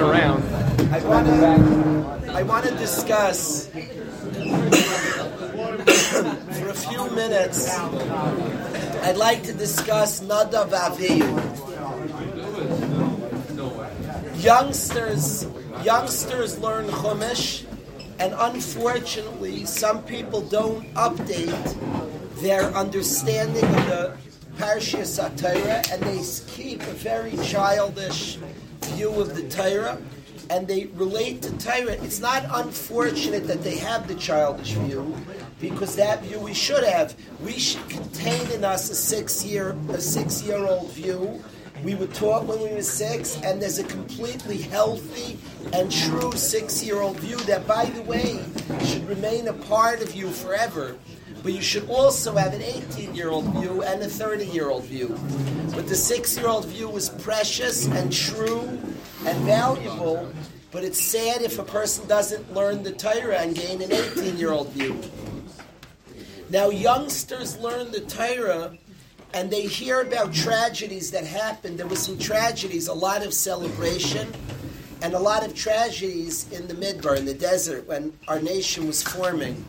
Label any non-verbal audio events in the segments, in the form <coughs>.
Around. I want to I want to discuss <coughs> for a few minutes. I'd like to discuss Nadav Avihu. Youngsters, youngsters learn Chumash, and unfortunately, some people don't update their understanding of the Parshas Torah, and they keep a very childish view of the Torah, and they relate to Torah. It's not unfortunate that they have the childish view, because that view we should have. We should contain in us a six-year a six-year-old view. We were taught when we were six, and there's a completely healthy and true six-year-old view that, by the way, should remain a part of you forever. But you should also have an 18 year old view and a 30 year old view. But the six year old view is precious and true and valuable, but it's sad if a person doesn't learn the Torah and gain an 18 year old view. Now, youngsters learn the Torah and they hear about tragedies that happened. There were some tragedies, a lot of celebration, and a lot of tragedies in the Midbar, in the desert, when our nation was forming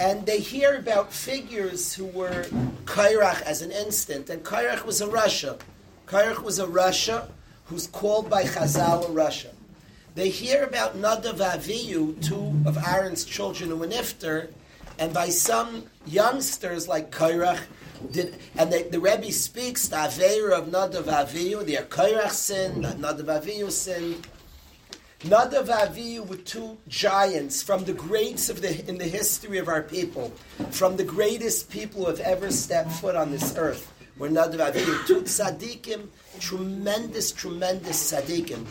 and they hear about figures who were Kairach as an instant, and Kairach was a rasha. Kairach was a rasha who's called by Chazal a rasha. They hear about Nadav Avihu, two of Aaron's children who were nifter, and by some youngsters like Kairach, did, and they, the Rebbe speaks the Aveira of Nadav Avihu, the Kairach sin, Nadav Avihu sin, Nadav Avihu were two giants from the greats of the in the history of our people, from the greatest people who have ever stepped foot on this earth. Were Nadav Avihu two tzaddikim, tremendous, tremendous tzaddikim.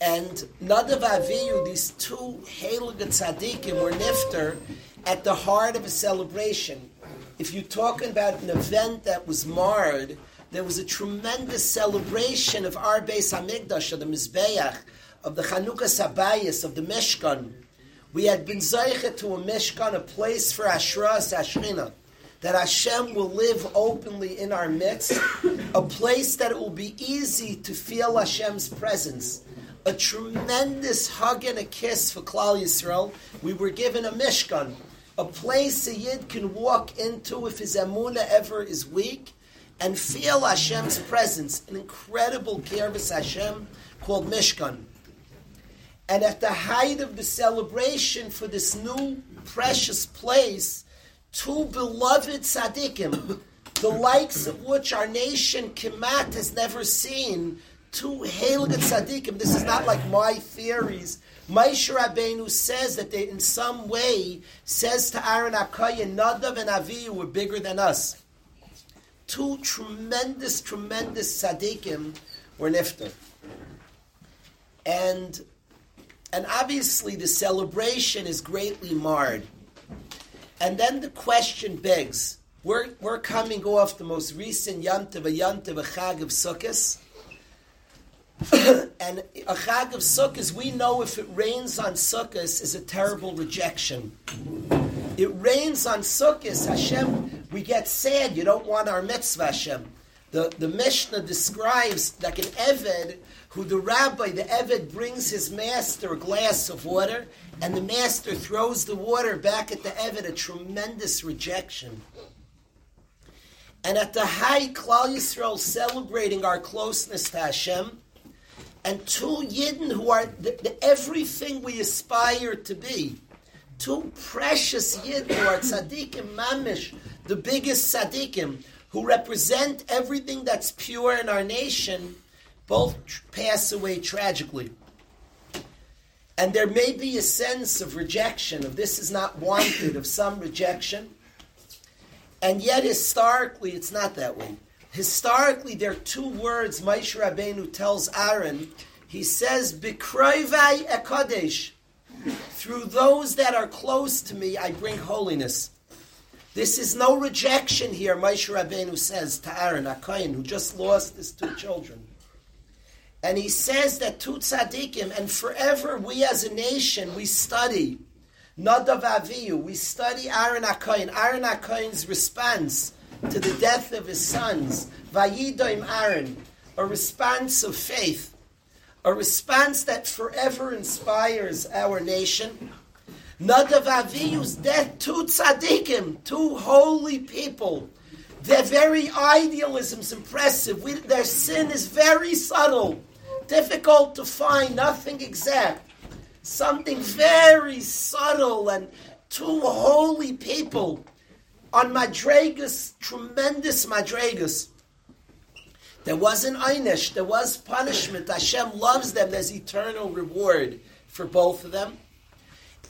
And Nadav Avihu, these two heilige tzaddikim, were nifter at the heart of a celebration. If you're talking about an event that was marred there was a tremendous celebration of our Beis Hamikdash, of the Mizbeach, of the Chanukas Habayis, of the Mishkan. We had been zeichet to a Mishkan, a place for Ashras Ashrina, that Hashem will live openly in our midst, a place that it will be easy to feel Hashem's presence. A tremendous hug and a kiss for Klal Yisrael. We were given a Mishkan, a place a Yid can walk into if his Emunah ever is weak, and feel Hashem's presence, an incredible Kirvis Hashem called Mishkan. And at the height of the celebration for this new precious place, two beloved tzaddikim, the likes of which our nation Kemat has never seen, two heilige tzaddikim. This is not like my theories. Moshe Rabbeinu says that they, in some way, says to Aaron Akaya, Nadav and Avi were bigger than us two tremendous, tremendous tzaddikim were nifter. And, and obviously the celebration is greatly marred. And then the question begs, we're, we're coming off the most recent Yantiv, a Yantiv, a Chag of Sukkot. <coughs> and a Chag of Sukkot, we know if it rains on Sukkot, is a terrible rejection. It rains on Sukkot, Hashem, we get sad. You don't want our mitzvah, Hashem. The, the Mishnah describes like an Eved who the rabbi, the Eved, brings his master a glass of water, and the master throws the water back at the Eved, a tremendous rejection. And at the high Klal Yisrael celebrating our closeness to Hashem, and two Yidden who are the, the, everything we aspire to be, two precious Yidden who are tzaddikim mamish, the biggest tzaddikim, who represent everything that's pure in our nation, both pass away tragically. And there may be a sense of rejection, of this is not wanted, of some rejection. And yet, historically, it's not that way. Historically, there are two words Moshe Rabbeinu tells Aaron. He says. Through those that are close to me, I bring holiness. This is no rejection here, Moshe Rabbeinu says to Aaron, Akayin, who just lost his two children. And he says that two tzaddikim, and forever we as a nation, we study Nadav Aviyu, we study Aaron Akayin. Aaron Akayin's response to the death of his sons, Vayidoim Aaron, a response of faith, a response that forever inspires our nation. Nadav Aviyu's death, two tzaddikim, two holy people. Their very idealism is impressive. We, their sin is very subtle, difficult to find, nothing exact. Something very subtle and two holy people on Madregas, tremendous Madregas. There was an einish, there was punishment. Hashem loves them, there's eternal reward for both of them.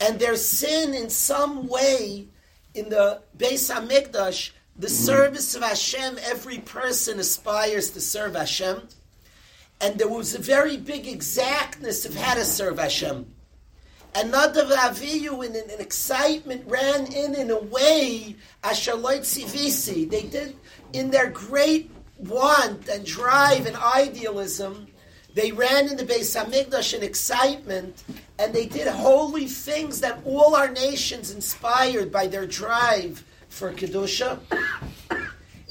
And their sin in some way in the Beis HaMikdash, the mm-hmm. service of Hashem, every person aspires to serve Hashem. And there was a very big exactness of how to serve Hashem. And Nadav Aviyu, in an excitement, ran in in a way, Ashalot Sivisi. They did, in their great want and drive and idealism, they ran in the Beis Hamikdash in excitement, and they did holy things that all our nations inspired by their drive for kedusha.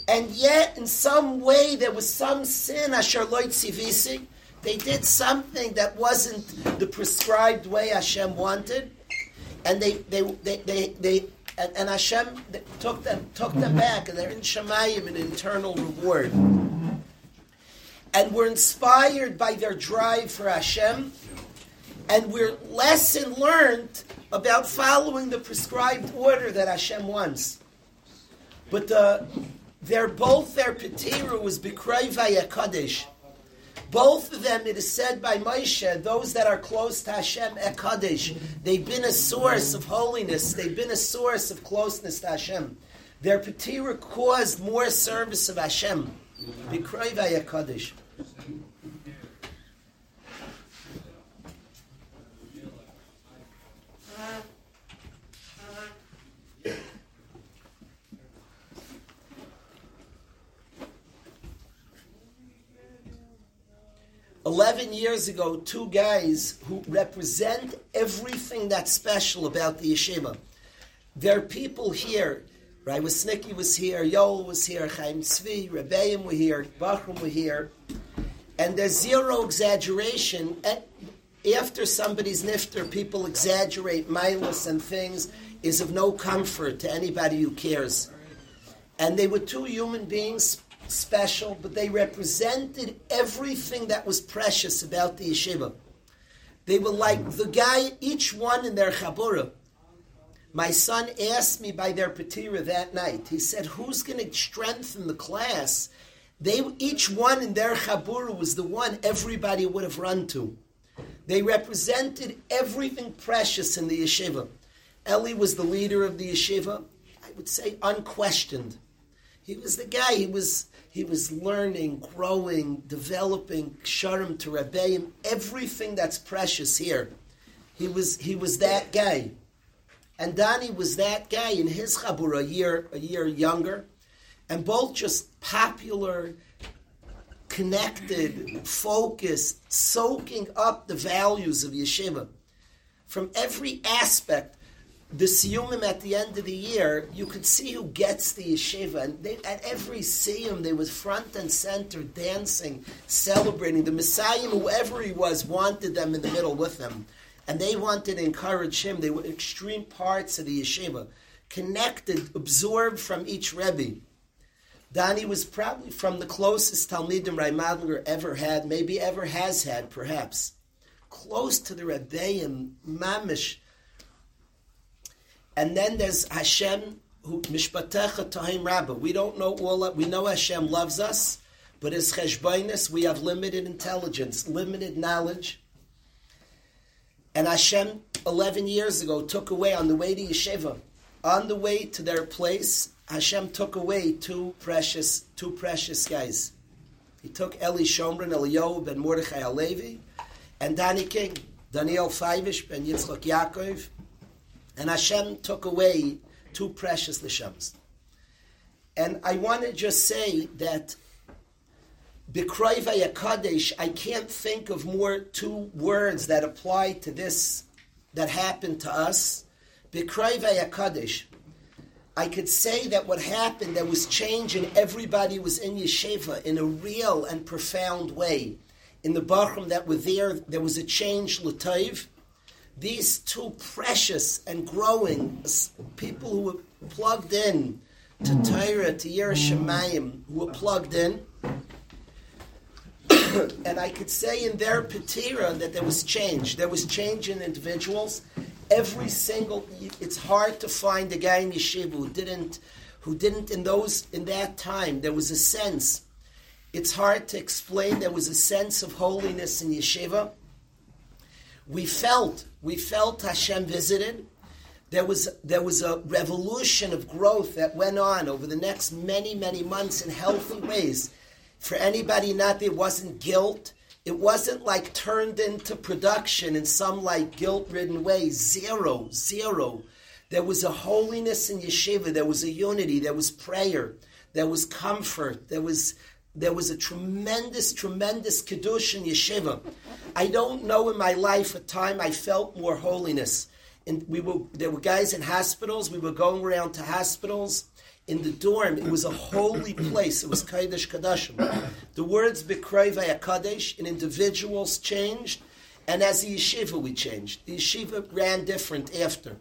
And yet, in some way, there was some sin. Asher loit sivisi. They did something that wasn't the prescribed way Hashem wanted, and they they they they, they and, and Hashem took them took them back, and they're in Shemayim, an eternal reward. And we're inspired by their drive for Hashem, and we're lesson learned about following the prescribed order that Hashem wants. But the, they're both their petiru was Bikrei Vayakadesh. Both of them, it is said by Moshe, those that are close to Hashem, Ekadesh, they've been a source of holiness, they've been a source of closeness to Hashem. Their petira caused more service of Hashem. Bikroi Vayakadesh. 11 years ago, two guys who represent everything that's special about the yeshiva. There are people here. Right, Snicky was here, Yoel was here, Chaim Tzvi, Rebbeim were here, Bachram were here. And there's zero exaggeration. After somebody's nifter, people exaggerate milas and things is of no comfort to anybody who cares. And they were two human beings special, but they represented everything that was precious about the yeshiva. They were like the guy, each one in their chabura. My son asked me by their patira that night. He said, "Who's going to strengthen the class?" They each one in their chabura was the one everybody would have run to. They represented everything precious in the yeshiva. Eli was the leader of the yeshiva. I would say unquestioned. He was the guy. He was he was learning, growing, developing Sharm to Rebbeim, everything that's precious here. He was he was that guy. And Danny was that guy in his chabur a year a year younger. And both just popular, connected, focused, soaking up the values of yeshiva. From every aspect, the siyumim at the end of the year, you could see who gets the yeshiva. And they, at every siyum, they was front and center, dancing, celebrating. The Messiah, whoever he was, wanted them in the middle with them. And they wanted to encourage him. They were extreme parts of the yeshiva, connected, absorbed from each Rebbe. Dani was probably from the closest Talmidim Raimadlinger ever had, maybe ever has had, perhaps. Close to the Rebbeim, mamish, and then there's Hashem, who Mishpatecha Tahim Rabbah. We don't know all that. We know Hashem loves us, but as Cheshbainis, we have limited intelligence, limited knowledge. And Hashem, 11 years ago, took away on the way to Yeshiva, on the way to their place, Hashem took away two precious, two precious guys. He took Eli Shomron, Eliyahu ben Mordechai Alevi, and Danny King, Daniel Feivish ben Yitzchak Yaakov, and Hashem took away two precious neshams. And I want to just say that Bikroy Vayakadesh, I can't think of more two words that apply to this, that happened to us. Bikroy Vayakadesh. I could say that what happened, there was change and everybody was in yeshiva in a real and profound way. In the Bachram that were there, there was a change, Lataiv. These two precious and growing people who were plugged in to Torah, to Yerushalayim, who were plugged in, <coughs> and I could say in their patira that there was change. There was change in individuals. Every single, it's hard to find a guy in yeshiva who didn't, who didn't in those in that time. There was a sense. It's hard to explain. There was a sense of holiness in yeshiva. We felt, we felt Hashem visited. There was there was a revolution of growth that went on over the next many many months in healthy ways for anybody not there wasn't guilt. It wasn't like turned into production in some like guilt-ridden way. Zero, zero. There was a holiness in yeshiva. There was a unity. There was prayer. There was comfort. There was there was a tremendous, tremendous kiddush in yeshiva. I don't know in my life a time I felt more holiness. And we were there were guys in hospitals. We were going around to hospitals in the dorm, it was a holy place. It was Kaidesh Kadashim. The words B'krayvei Kadesh in individuals changed, and as the yeshiva we changed. The yeshiva ran different after.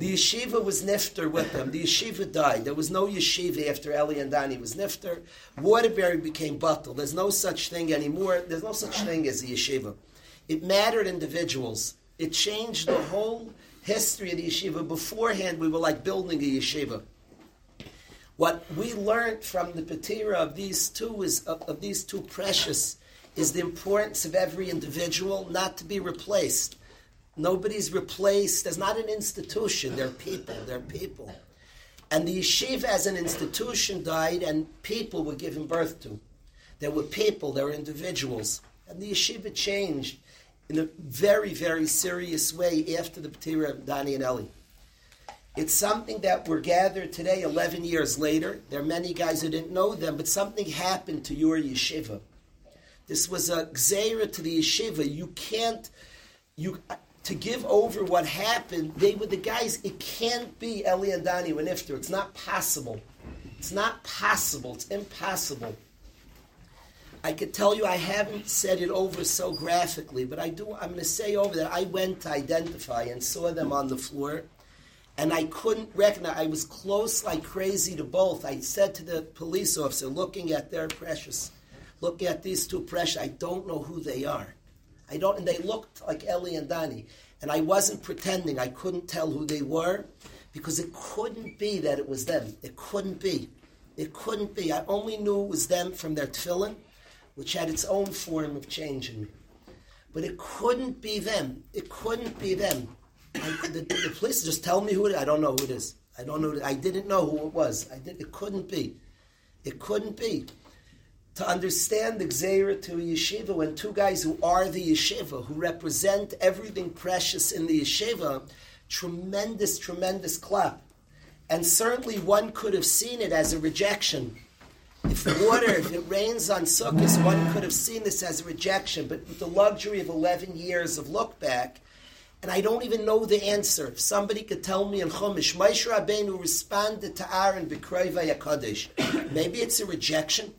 The yeshiva was nifter with them. The yeshiva died. There was no yeshiva after Eli and Dani was nifter. Waterbury became bottle. There's no such thing anymore. There's no such thing as a yeshiva. It mattered individuals. It changed the whole history of the yeshiva. Beforehand, we were like building a yeshiva. What we learned from the patira of these two is of, of these two precious is the importance of every individual not to be replaced. Nobody's replaced. There's not an institution. They're people. They're people. And the yeshiva as an institution died, and people were given birth to. There were people. There were individuals, and the yeshiva changed in a very, very serious way after the patira of Dani and Eli. It's something that we're gathered today, 11 years later. There are many guys who didn't know them, but something happened to your yeshiva. This was a gzeira to the yeshiva. You can't, you to give over what happened. They were the guys. It can't be Eli and Dani when iftar. It's not possible. It's not possible. It's impossible. I could tell you I haven't said it over so graphically, but I do. I'm going to say over that I went to identify and saw them on the floor and I couldn't recognize. I was close like crazy to both. I said to the police officer, looking at their precious, looking at these two precious, I don't know who they are. I don't, and they looked like Eli and Dani, and I wasn't pretending. I couldn't tell who they were because it couldn't be that it was them. It couldn't be. It couldn't be. I only knew it was them from their tefillin, which had its own form of changing me. But it couldn't be them. It couldn't be them. I, the, the police just tell me who it is. I don't know who it is. I don't know. I didn't know who it was. I did. It couldn't be. It couldn't be. To understand the Gzeira to a yeshiva, when two guys who are the yeshiva, who represent everything precious in the yeshiva, tremendous, tremendous clap. And certainly one could have seen it as a rejection. If water, if it rains on Sukkot, one could have seen this as a rejection. But with the luxury of 11 years of look back, and I don't even know the answer. If somebody could tell me in Chumash, Moshe Rabbeinu responded to Aaron b'Krova Yakadesh. Maybe it's a rejection.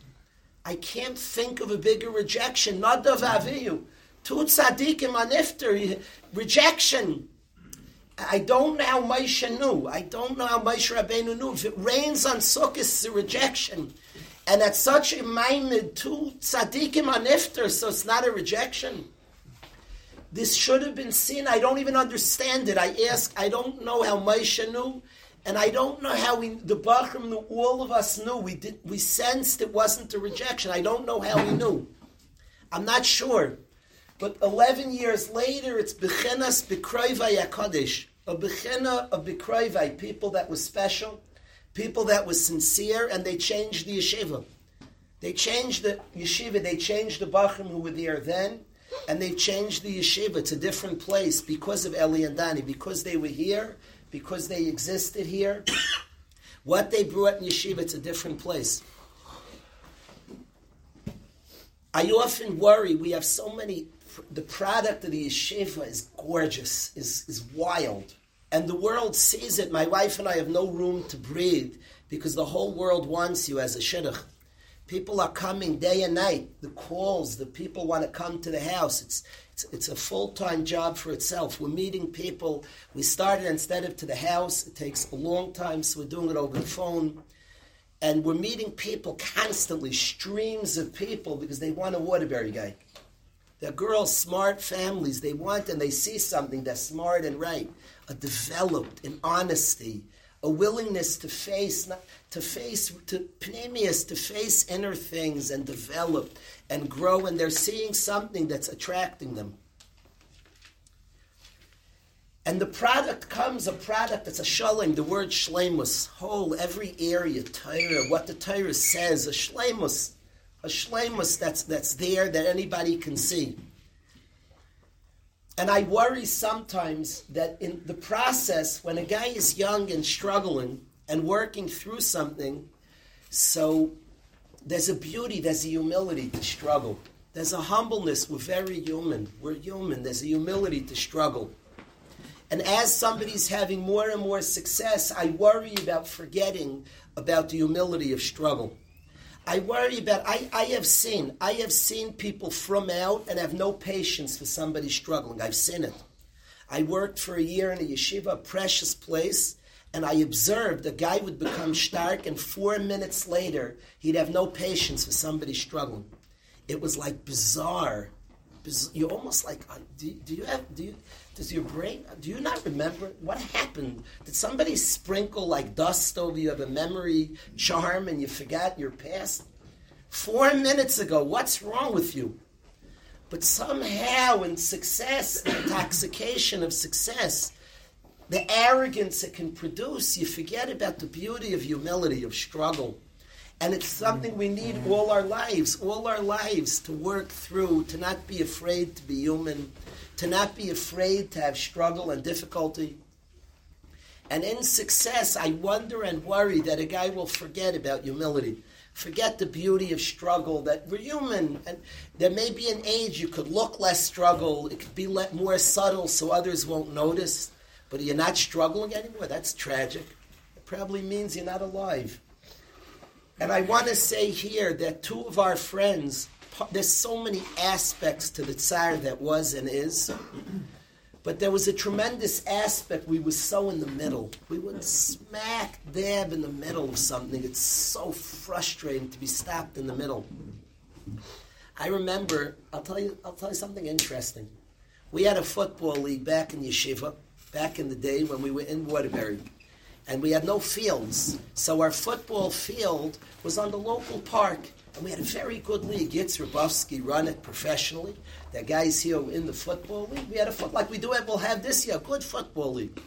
I can't think of a bigger rejection. Nadav Aviyu, two tzaddikim anifter, rejection. I don't know how Moshe knew. I don't know how Moshe Rabbeinu knew. If it rains on Sukkot, it's a rejection. And at such a minded, two tzaddikim anifter, so it's not a rejection. This should have been seen. I don't even understand it. I ask, I don't know how Moshe knew, and I don't know how we, the Bachram all of us knew. We, did, we sensed it wasn't a rejection. I don't know how we knew. I'm not sure. But 11 years later, it's Bechenas B'Kroivai HaKadosh, a Bechena of B'Kroivai, people that was special, people that was sincere, and they changed the yeshiva. They changed the yeshiva, they changed the Bachram who were there then, and they changed the yeshiva to a different place because of Eli and Dani, because they were here, because they existed here. <coughs> what they brought in yeshiva, it's a different place. I often worry, we have so many, the product of the yeshiva is gorgeous, is, is wild. and the world sees it. My wife and I have no room to breathe because the whole world wants you as a shidduch. People are coming day and night. The calls, the people want to come to the house. It's it's, it's a full time job for itself. We're meeting people. We started instead of to the house. It takes a long time, so we're doing it over the phone. And we're meeting people constantly, streams of people, because they want a Waterbury guy. They're girls, smart families. They want and they see something that's smart and right, a developed, an honesty, a willingness to face, to face, to pnimius, to face inner things and develop and grow, and they're seeing something that's attracting them. And the product comes a product that's a shalom, the word shlemus, whole, every area, Torah, what the Torah says, a shlemus, a shlemus that's, that's there that anybody can see. And I worry sometimes that in the process, when a guy is young and struggling and working through something, so there's a beauty, there's a humility to struggle. There's a humbleness. We're very human. We're human. There's a humility to struggle. And as somebody's having more and more success, I worry about forgetting about the humility of struggle. I worry about, I, I have seen, I have seen people from out and have no patience for somebody struggling. I've seen it. I worked for a year in a yeshiva, precious place, and I observed a guy would become stark, and four minutes later, he'd have no patience for somebody struggling. It was like bizarre. You're almost like, uh, do, do you have, do you, does your brain, do you not remember what happened? Did somebody sprinkle like dust over you? Have a memory charm and you forgot your past? Four minutes ago, what's wrong with you? But somehow in success, intoxication of success, the arrogance it can produce, you forget about the beauty of humility, of struggle. And it's something we need mm-hmm. all our lives, all our lives to work through, to not be afraid to be human, to not be afraid to have struggle and difficulty. And in success, I wonder and worry that a guy will forget about humility, forget the beauty of struggle, that we're human. And there may be an age you could look less struggle, it could be more subtle so others won't notice, but you're not struggling anymore. That's tragic. It probably means you're not alive. And I want to say here that two of our friends, there's so many aspects to the tsar that was and is, but there was a tremendous aspect. We were so in the middle. We were smack dab in the middle of something. It's so frustrating to be stopped in the middle. I remember. I'll tell you. I'll tell you something interesting. We had a football league back in yeshiva, back in the day when we were in Waterbury and we had no fields. So our football field was on the local park, and we had a very good league. Yitz Rabovsky run it professionally. The guys here in the football league. We had a foot like we do. We'll have this year, a good football league.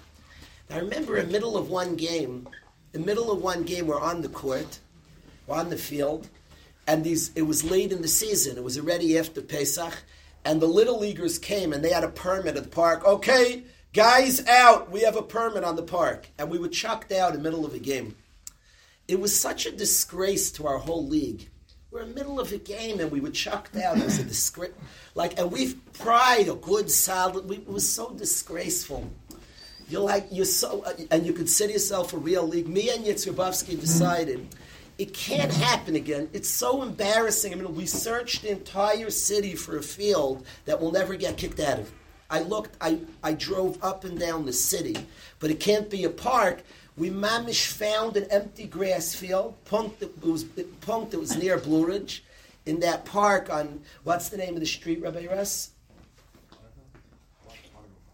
I remember in the middle of one game, in the middle of one game, we're on the court, we're on the field, and these. It was late in the season. It was already after Pesach, and the little leaguers came and they had a permit at the park. Okay, Guys out, we have a permit on the park. And we were chucked out in the middle of a game. It was such a disgrace to our whole league. We're in the middle of a game and we were chucked out. It was a <laughs> disgrace. Like, and we've pride a good solid. We, it was so disgraceful. You're like, you're so, uh, and you consider yourself a real league. Me and Yitzhak decided it can't happen again. It's so embarrassing. I mean, we searched the entire city for a field that will never get kicked out of. I looked, I, I drove up and down the city, but it can't be a park. We mamish found an empty grass field, punked, it was punked, it was near Blue Ridge, in that park on, what's the name of the street, Rabbi Russ?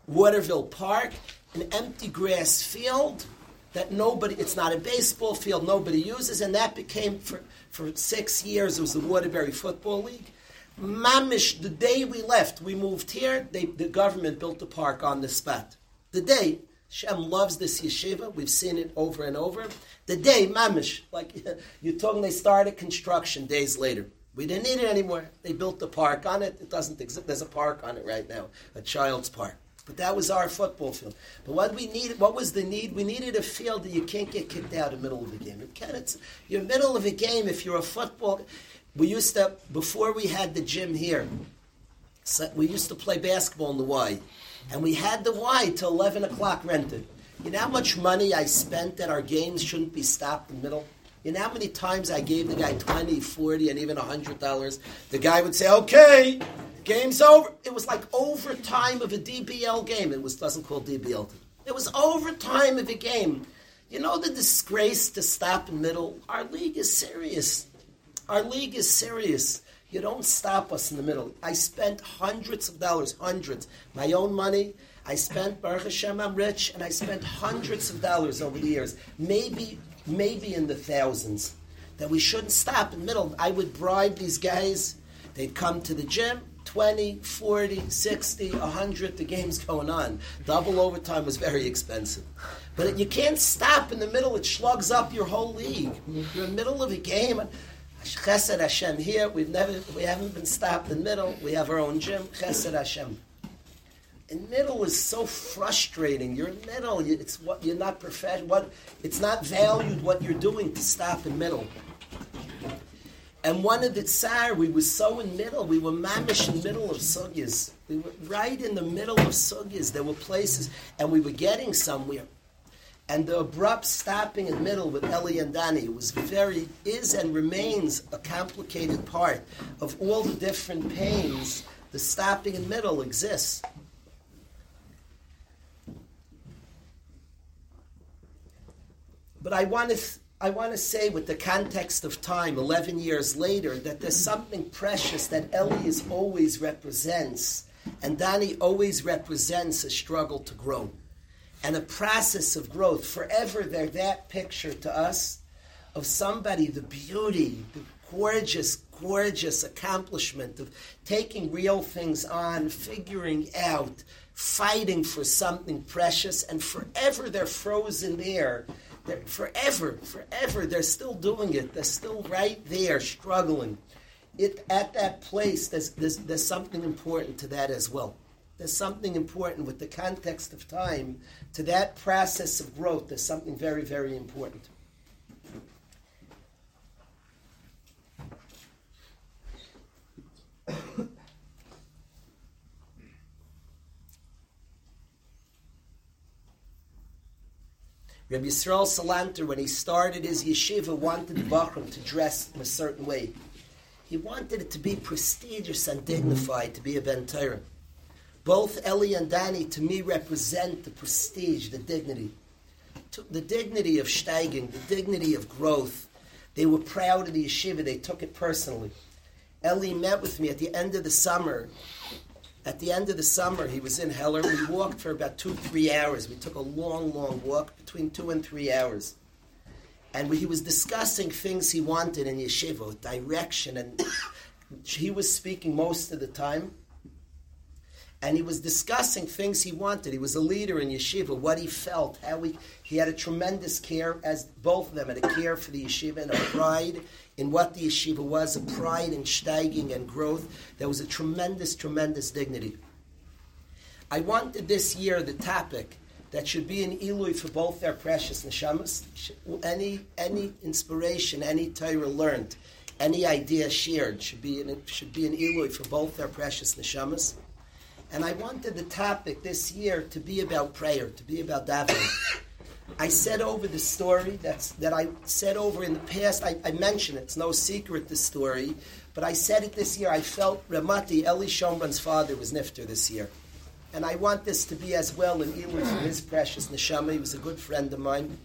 Waterville Park, an empty grass field that nobody, it's not a baseball field, nobody uses, and that became, for, for six years, it was the Waterbury Football League. Mamish, the day we left, we moved here, they, the government built the park on the spot. The day, Shem loves this yeshiva, we've seen it over and over. The day, Mamish, like <laughs> you told talking, they started construction days later. We didn't need it anymore. They built the park on it. It doesn't exist. There's a park on it right now, a child's park. But that was our football field. But what we needed, what was the need? We needed a field that you can't get kicked out in the middle of the game. Can, it's, you're middle of a game if you're a football. We used to, before we had the gym here, so we used to play basketball in the Y. And we had the Y till 11 o'clock rented. You know how much money I spent that our games shouldn't be stopped in the middle? You know how many times I gave the guy 20, 40, and even $100? The guy would say, okay, game's over. It was like overtime of a DBL game. It was doesn't call DBL. It was overtime of a game. You know the disgrace to stop in middle? Our league is serious. Our league is serious. You don't stop us in the middle. I spent hundreds of dollars, hundreds, my own money. I spent Baruch Hashem, I'm rich, and I spent hundreds of dollars over the years, maybe, maybe in the thousands. That we shouldn't stop in the middle. I would bribe these guys. They'd come to the gym. 20, 40, 60, 100, the game's going on. Double overtime was very expensive. But you can't stop in the middle, it slugs up your whole league. You're in the middle of a game. Chesed Hashem here. We've never, we haven't been stopped in middle. We have our own gym. Chesed Hashem. In middle is so frustrating. You're in middle. It's what you're not professional. What it's not valued what you're doing to stop in middle. And one of the tsar, we were so in middle. We were mamish in middle of sugyas. We were right in the middle of sugyas. There were places, and we were getting somewhere and the abrupt stopping in the middle with Eli and Danny was very, is and remains a complicated part of all the different pains. The stopping in the middle exists. But I want to, I want to say, with the context of time, 11 years later, that there's something precious that Eli is always represents, and Danny always represents a struggle to grow and a process of growth. Forever, they're that picture to us of somebody, the beauty, the gorgeous, gorgeous accomplishment of taking real things on, figuring out, fighting for something precious, and forever they're frozen there. They're forever, forever, they're still doing it. They're still right there, struggling. It, at that place, there's, there's, there's something important to that as well there's something important with the context of time to that process of growth. There's something very, very important. <coughs> Rabbi Yisrael Salanter, when he started his yeshiva, wanted the Bachram to dress in a certain way. He wanted it to be prestigious and dignified, to be a Ben Torah. Both Ellie and Danny, to me, represent the prestige, the dignity. The dignity of steiging, the dignity of growth. They were proud of the yeshiva, they took it personally. Ellie met with me at the end of the summer. At the end of the summer, he was in Heller. We walked for about two, three hours. We took a long, long walk, between two and three hours. And he was discussing things he wanted in yeshiva, direction, and <coughs> he was speaking most of the time and he was discussing things he wanted. He was a leader in yeshiva, what he felt, how he he had a tremendous care, as both of them had a care for the yeshiva and a pride in what the yeshiva was, a pride in steiging and growth. There was a tremendous, tremendous dignity. I wanted this year the topic that should be an ilui for both their precious neshamas. Any any inspiration, any Torah learned, any idea shared should be an, should be an ilui for both their precious neshamas. And I wanted the topic this year to be about prayer, to be about davening. I said over the story that's, that I said over in the past. I, I, mentioned it. It's no secret, the story. But I said it this year. I felt Reb Mati, Eli Shomron's father, was Nifter this year. And I want this to be as well in Eli for his precious neshama. He was a good friend of mine.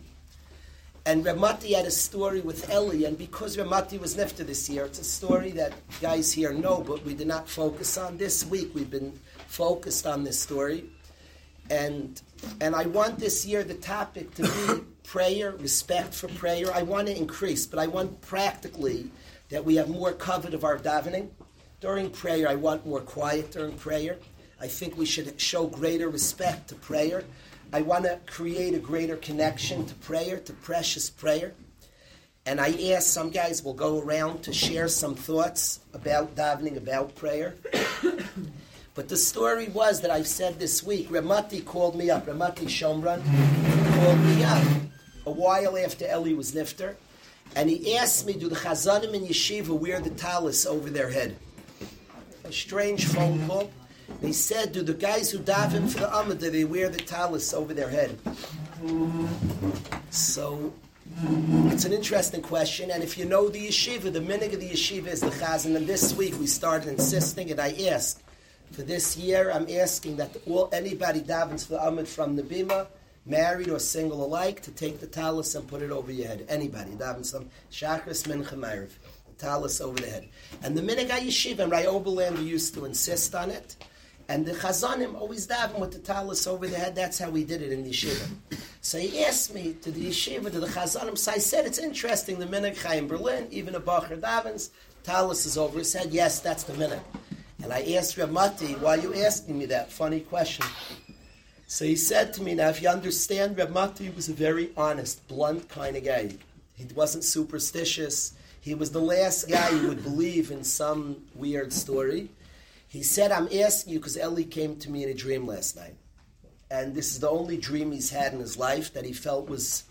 And Reb Mati had a story with Eli, and because Reb Mati was Nifter this year, it's a story that guys here know, but we did not focus on. This week we've been focused on this story. And and I want this year the topic to be <coughs> prayer, respect for prayer. I want to increase, but I want practically that we have more kavod of our davening. During prayer, I want more quiet during prayer. I think we should show greater respect to prayer. I want to create a greater connection to prayer, to precious prayer. And I ask some guys will go around to share some thoughts about davening, about prayer. <coughs> But the story was that I've said this week, Reb Mati called me up, Ramati Shomron called me up a while after Eli was nifter, and he asked me, do the Chazanim in Yeshiva wear the talis over their head? A strange phone call. He said, do the guys who daven for the Amud, do they wear the talis over their head? So it's an interesting question, and if you know the yeshiva, the minhag of the yeshiva is the chazan. And this week we started insisting, and I asked for this year, I'm asking that all anybody davens for the Amud from the bima, married or single alike, to take the talus and put it over your head. Anybody davens some shachris mincha ma'ariv, the talus over the head. And the minhag yeshiva and Oberlander used to insist on it. And the Chazanim always daven with the talus over their head. That's how we did it in the yeshiva. So he asked me to the yeshiva, to the Chazanim. So I said, it's interesting, the minhag in Berlin, even a Bacher davens, talus is over his head. Yes, that's the minhag. And I asked Reb Mati, why are you asking me that? Funny question. So he said to me, now if you understand, Reb Mati was a very honest, blunt kind of guy. He wasn't superstitious. He was the last guy who would believe in some weird story. He said, I'm asking you because Ellie came to me in a dream last night. And this is the only dream he's had in his life that he felt was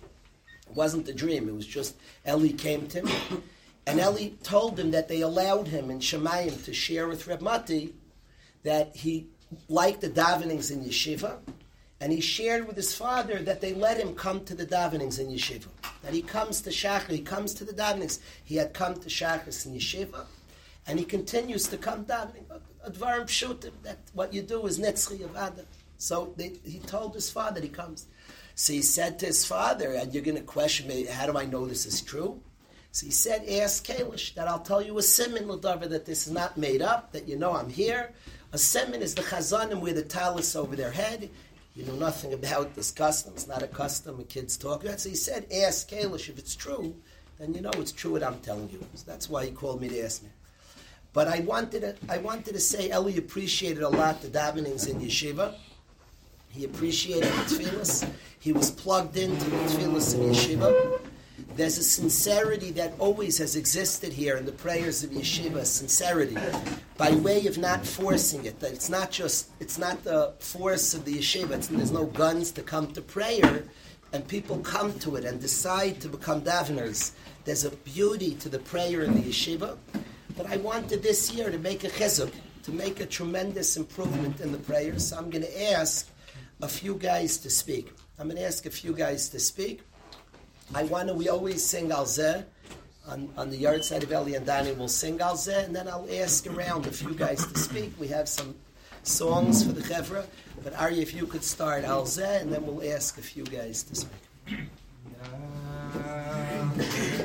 wasn't a dream. It was just Ellie came to him. And Ellie told him that they allowed him in Shemayim to share with Reb Mati that he liked the davenings in yeshiva. And he shared with his father that they let him come to the davenings in yeshiva. That he comes to Shachar, he comes to the davenings. He had come to Shachar in yeshiva. And he continues to come davening. Advarim pshutim, that what you do is netzchi. So they, he told his father he comes. So he said to his father, and you're going to question me, how do I know this is true? So he said, ask Kalish, that I'll tell you a simon, Ladavar, that this is not made up, that you know I'm here. A simon is the chazanim with the talus over their head. You know nothing about this custom. It's not a custom a kids talk about. So he said, ask Kalish if it's true, then you know it's true what I'm telling you. So that's why he called me to ask me. But I wanted to, I wanted to say Eli appreciated a lot the davenings in yeshiva. He appreciated the tefillas. He was plugged into the tefillas in yeshiva. There's a sincerity that always has existed here in the prayers of yeshiva, sincerity, by way of not forcing it. That it's not just, it's not the force of the yeshiva. It's, there's no guns to come to prayer, and people come to it and decide to become daveners. There's a beauty to the prayer in the yeshiva. But I wanted this year to make a chizuk, to make a tremendous improvement in the prayers. So I'm going to ask a few guys to speak. I'm going to ask a few guys to speak. I want to, we always sing Al Zeh. On, on the yahrtzeit of Eli and Danny, we'll sing Al Zeh, and then I'll ask around a few guys to speak. We have some songs for the Chevra. But Arya, if you could start Al Zeh, and then we'll ask a few guys to speak. <coughs>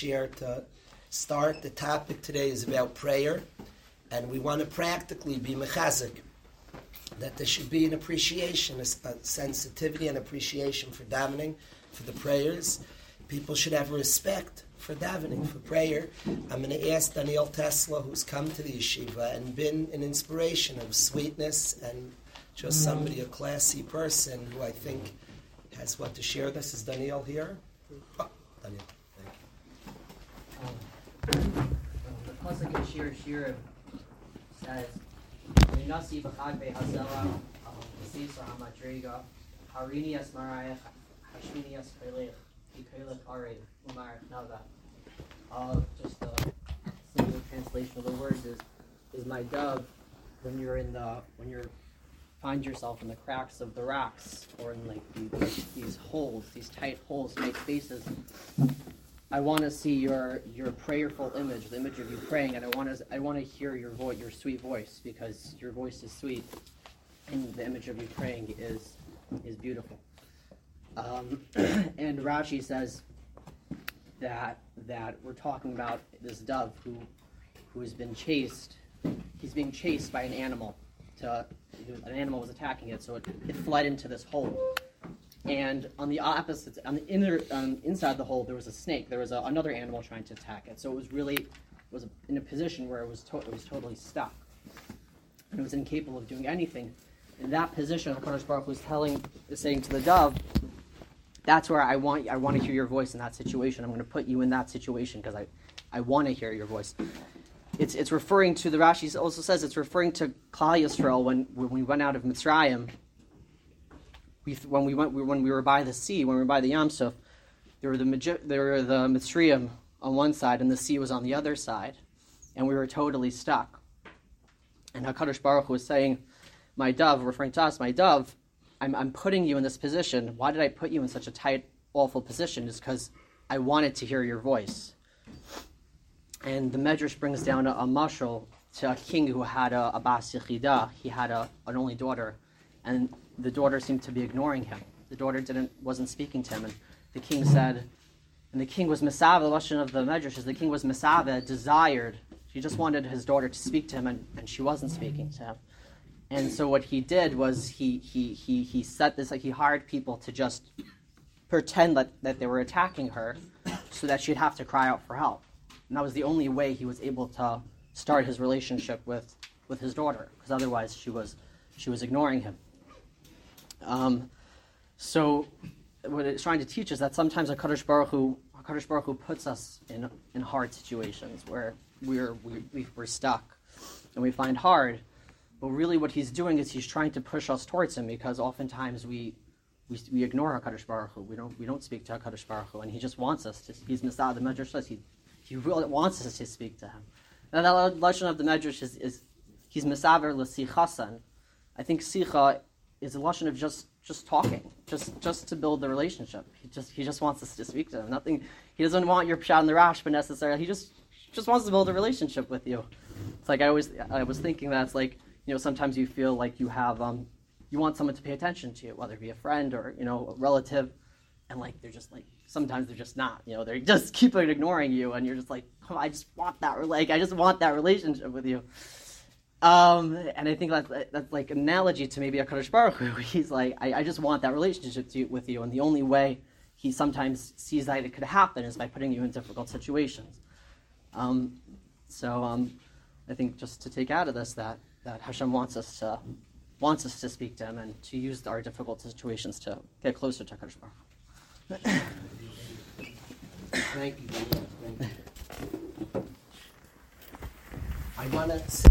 To share to start. The topic today is about prayer, and we want to practically be mechazik. That there should be an appreciation, a, sensitivity and appreciation for davening, for the prayers. People should have respect for davening, for prayer. I'm going to ask Daniel Tesla, who's come to the yeshiva and been an inspiration of sweetness and just mm-hmm. somebody, a classy person who I think has what to share. This is Daniel here. Oh, Daniel, the pasuk in Shir Shirim says, "V'nasi b'chag be'hazela v'sisa hamadriga harini asmarayach hashmini askarlech v'kailech arev umarach nava." All just a single translation of the words is is my dove when you're in the when you're find yourself in the cracks of the rocks or in like these, these holes, these tight holes, tight spaces. I want to see your your prayerful image, the image of you praying, and I want to I want to hear your voice, your sweet voice, because your voice is sweet, and the image of you praying is is beautiful. Um, <clears throat> and Rashi says that that we're talking about this dove who who has been chased. He's being chased by an animal. To, an animal was attacking it, so it, it fled into this hole. And on the opposite, on the inner, um, inside the hole, there was a snake. There was a, another animal trying to attack it. So it was really, was in a position where it was, to, it was totally stuck, and it was incapable of doing anything. In that position, Hakadosh Baruch was telling, saying to the dove, "That's where I want, I want to hear your voice in that situation. I'm going to put you in that situation because I, I want to hear your voice." It's, it's referring to the Rashi also says it's referring to Klal Yisrael when when we went out of Mitzrayim we, when we went when we were by the sea, when we were by the Yam Suf, there were the there were the on one side and the sea was on the other side, and we were totally stuck. And Hakadosh Baruch Hu was saying, "My dove," referring to us, "My dove, I'm, I'm putting you in this position. Why did I put you in such a tight, awful position? Is because I wanted to hear your voice." And the Medrash brings down a, a mashal to a king who had a, a bas yichida. He had a, an only daughter, and the daughter seemed to be ignoring him. The daughter didn't wasn't speaking to him, and the king said, and the king was Masava, the lesson of the Medrash is the king was Masava, desired, he just wanted his daughter to speak to him, and, and she wasn't speaking to him. And so what he did was he, he, he, he set this, like he hired people to just pretend that, that they were attacking her so that she'd have to cry out for help. And that was the only way he was able to start his relationship with, with his daughter, because otherwise she was, she was ignoring him. Um, so what it's trying to teach is that sometimes a Kadosh Baruch Hu, Kadosh Baruch Hu puts us in, in hard situations where we're, we, we're stuck and we find hard. But really what he's doing is he's trying to push us towards him because oftentimes we, we, we ignore HaKadosh Baruch Hu. We don't, we don't speak to HaKadosh Baruch Hu. And he just wants us to, he's Masad, the Medrash says, he, he really wants us to speak to him. Now that lesson of the Medrash is, is he's Masaver l'sichasan. I think sicha is a lashon of just just talking, just just to build the relationship. He just he just wants us to speak to him. Nothing. He doesn't want your pshat in the rash, but necessarily he just just wants to build a relationship with you. It's like I always I was thinking that it's like you know sometimes you feel like you have um you want someone to pay attention to you, whether it be a friend or you know a relative, and like they're just like sometimes they're just not. You know they just <laughs> keep on ignoring you, and you're just like oh, I just want that like I just want that relationship with you. Um, and I think that's, that's like an analogy to maybe a Kadosh Baruch Hu. <laughs> He's like, I, I just want that relationship with you, and the only way he sometimes sees that it could happen is by putting you in difficult situations. Um, so um, I think just to take out of this that, that Hashem wants us to wants us to speak to him and to use our difficult situations to get closer to Kadosh Baruch. Thank you. Thank you. I want to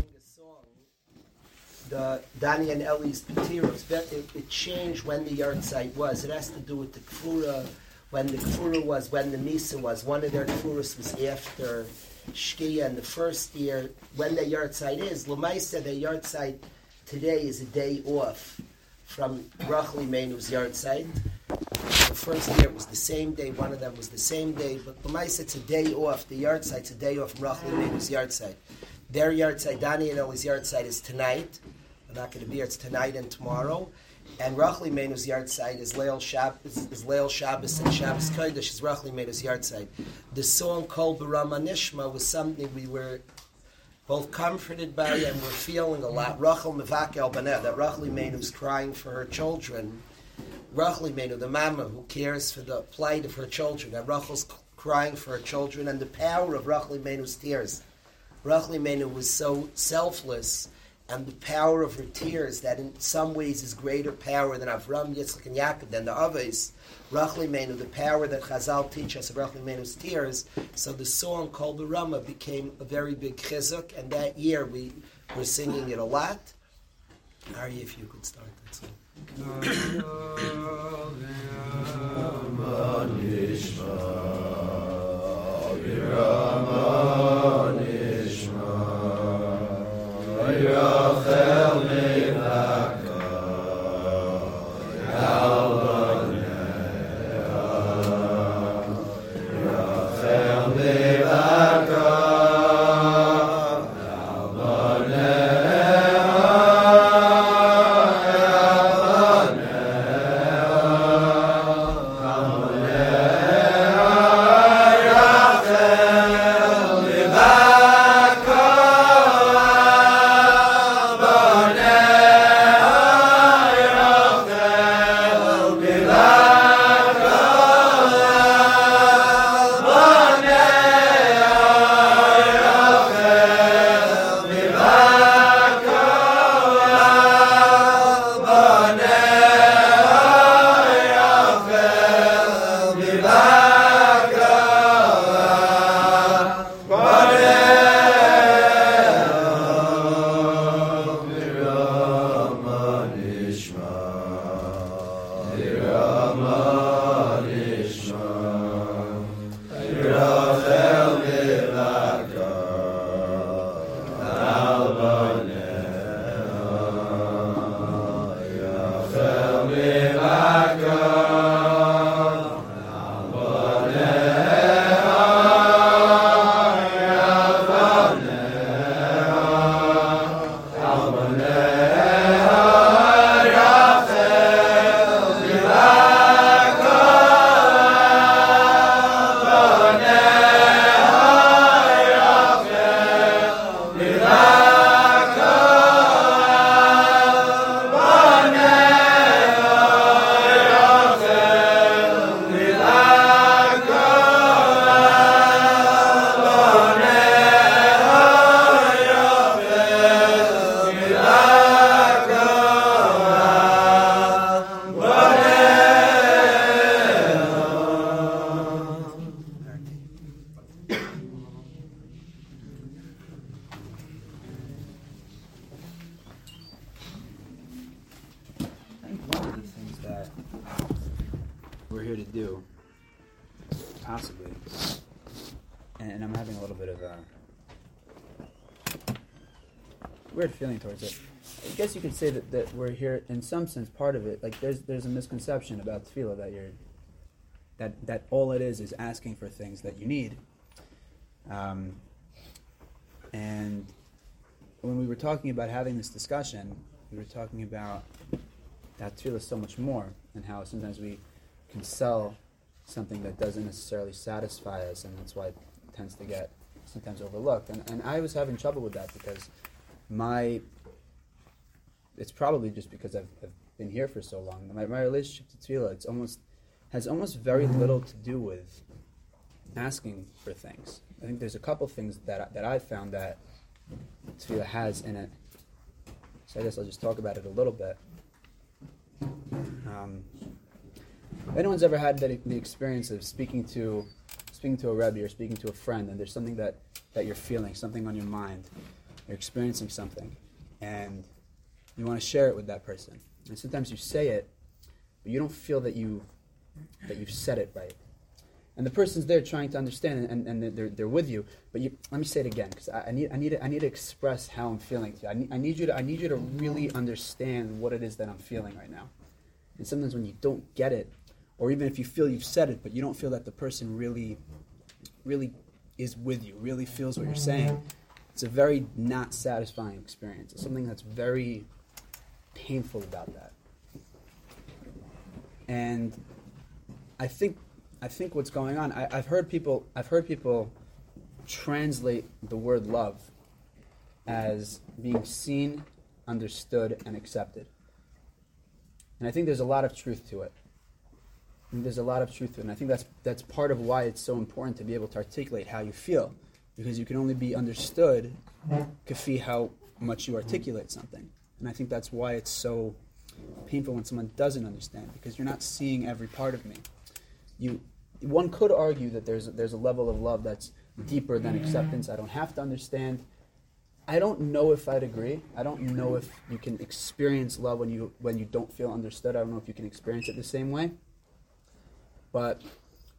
the Danny and Ellie's Petiros. It, it changed when the yahrtzeit was. It has to do with the Kfura, when the Kfura was, when the Misa was. One of their Kfuras was after Shkia in the first year. When the yahrtzeit is, Lamaisa, the yahrtzeit today is a day off from Rachel Imeinu's yard site. The first year was the same day, one of them was the same day, but Lamaisa, it's a day off. The yahrtzeit's a day off Rachel Imeinu's yard site. Their yahrtzeit, Danny and Ellie's yahrtzeit is tonight. I'm not going to be here. It's tonight and tomorrow. And Rachel Imeinu's yard site is Leil Shabbos, is Leil Shabbos and Shabbos Kodesh is Rachel Imeinu's yard site. The song called Barama Nishma was something we were both comforted by and we're feeling a lot. Rachel Mevak El that Rachel Imeinu's crying for her children. Rachel Imeinu, the mama who cares for the plight of her children, that Rachel's crying for her children, and the power of Rachel Imeinu's tears. Rachel Imeinu was so selfless and the power of her tears that in some ways is greater power than Avram, Yitzchak, and Yaakov, than the others. Rachel Imeinu, the power that Chazal teach us of Rachel Imeinu's tears. So the song called the Rama became a very big chizuk, and that year we were singing it a lot. Ari, if you could start that song. Yochel Mitakol Yalva say that, that we're here in some sense part of it. Like there's there's a misconception about tefillah that you're that that all it is is asking for things that you need. Um, and when we were talking about having this discussion, we were talking about that tefillah so much more, and how sometimes we can sell something that doesn't necessarily satisfy us, and that's why it tends to get sometimes overlooked. And, and I was having trouble with that because my, probably just because I've, I've been here for so long. My, my relationship to tefillah, it's almost, has almost very little to do with asking for things. I think there's a couple things that, I- that I've found that tefillah has in it. So I guess I'll just talk about it a little bit. Um, anyone's ever had that, the experience of speaking to speaking to a rebbe or speaking to a friend, and there's something that, that you're feeling, something on your mind, you're experiencing something, and you want to share it with that person. And sometimes you say it, but you don't feel that you that you've said it right. And the person's there trying to understand, and, and they're, they're with you. But you, let me say it again, because I, I need I need to, I need to express how I'm feeling to you. I need, I need you to I need you to really understand what it is that I'm feeling right now. And sometimes when you don't get it, or even if you feel you've said it, but you don't feel that the person really, really is with you, really feels what you're saying, it's a very not satisfying experience. It's something that's very painful about that. And I think I think what's going on. I, I've heard people. I've heard people translate the word love as being seen, understood, and accepted. And I think there's a lot of truth to it. Think there's a lot of truth to it. And I think that's that's part of why it's so important to be able to articulate how you feel, because you can only be understood, kafi how much you articulate something. And I think that's why it's so painful when someone doesn't understand, because you're not seeing every part of me you one could argue that there's there's a level of love that's deeper than acceptance. I don't have to understand. I don't know if I'd agree. I don't know if you can experience love when you when you don't feel understood. I don't know if you can experience it the same way. But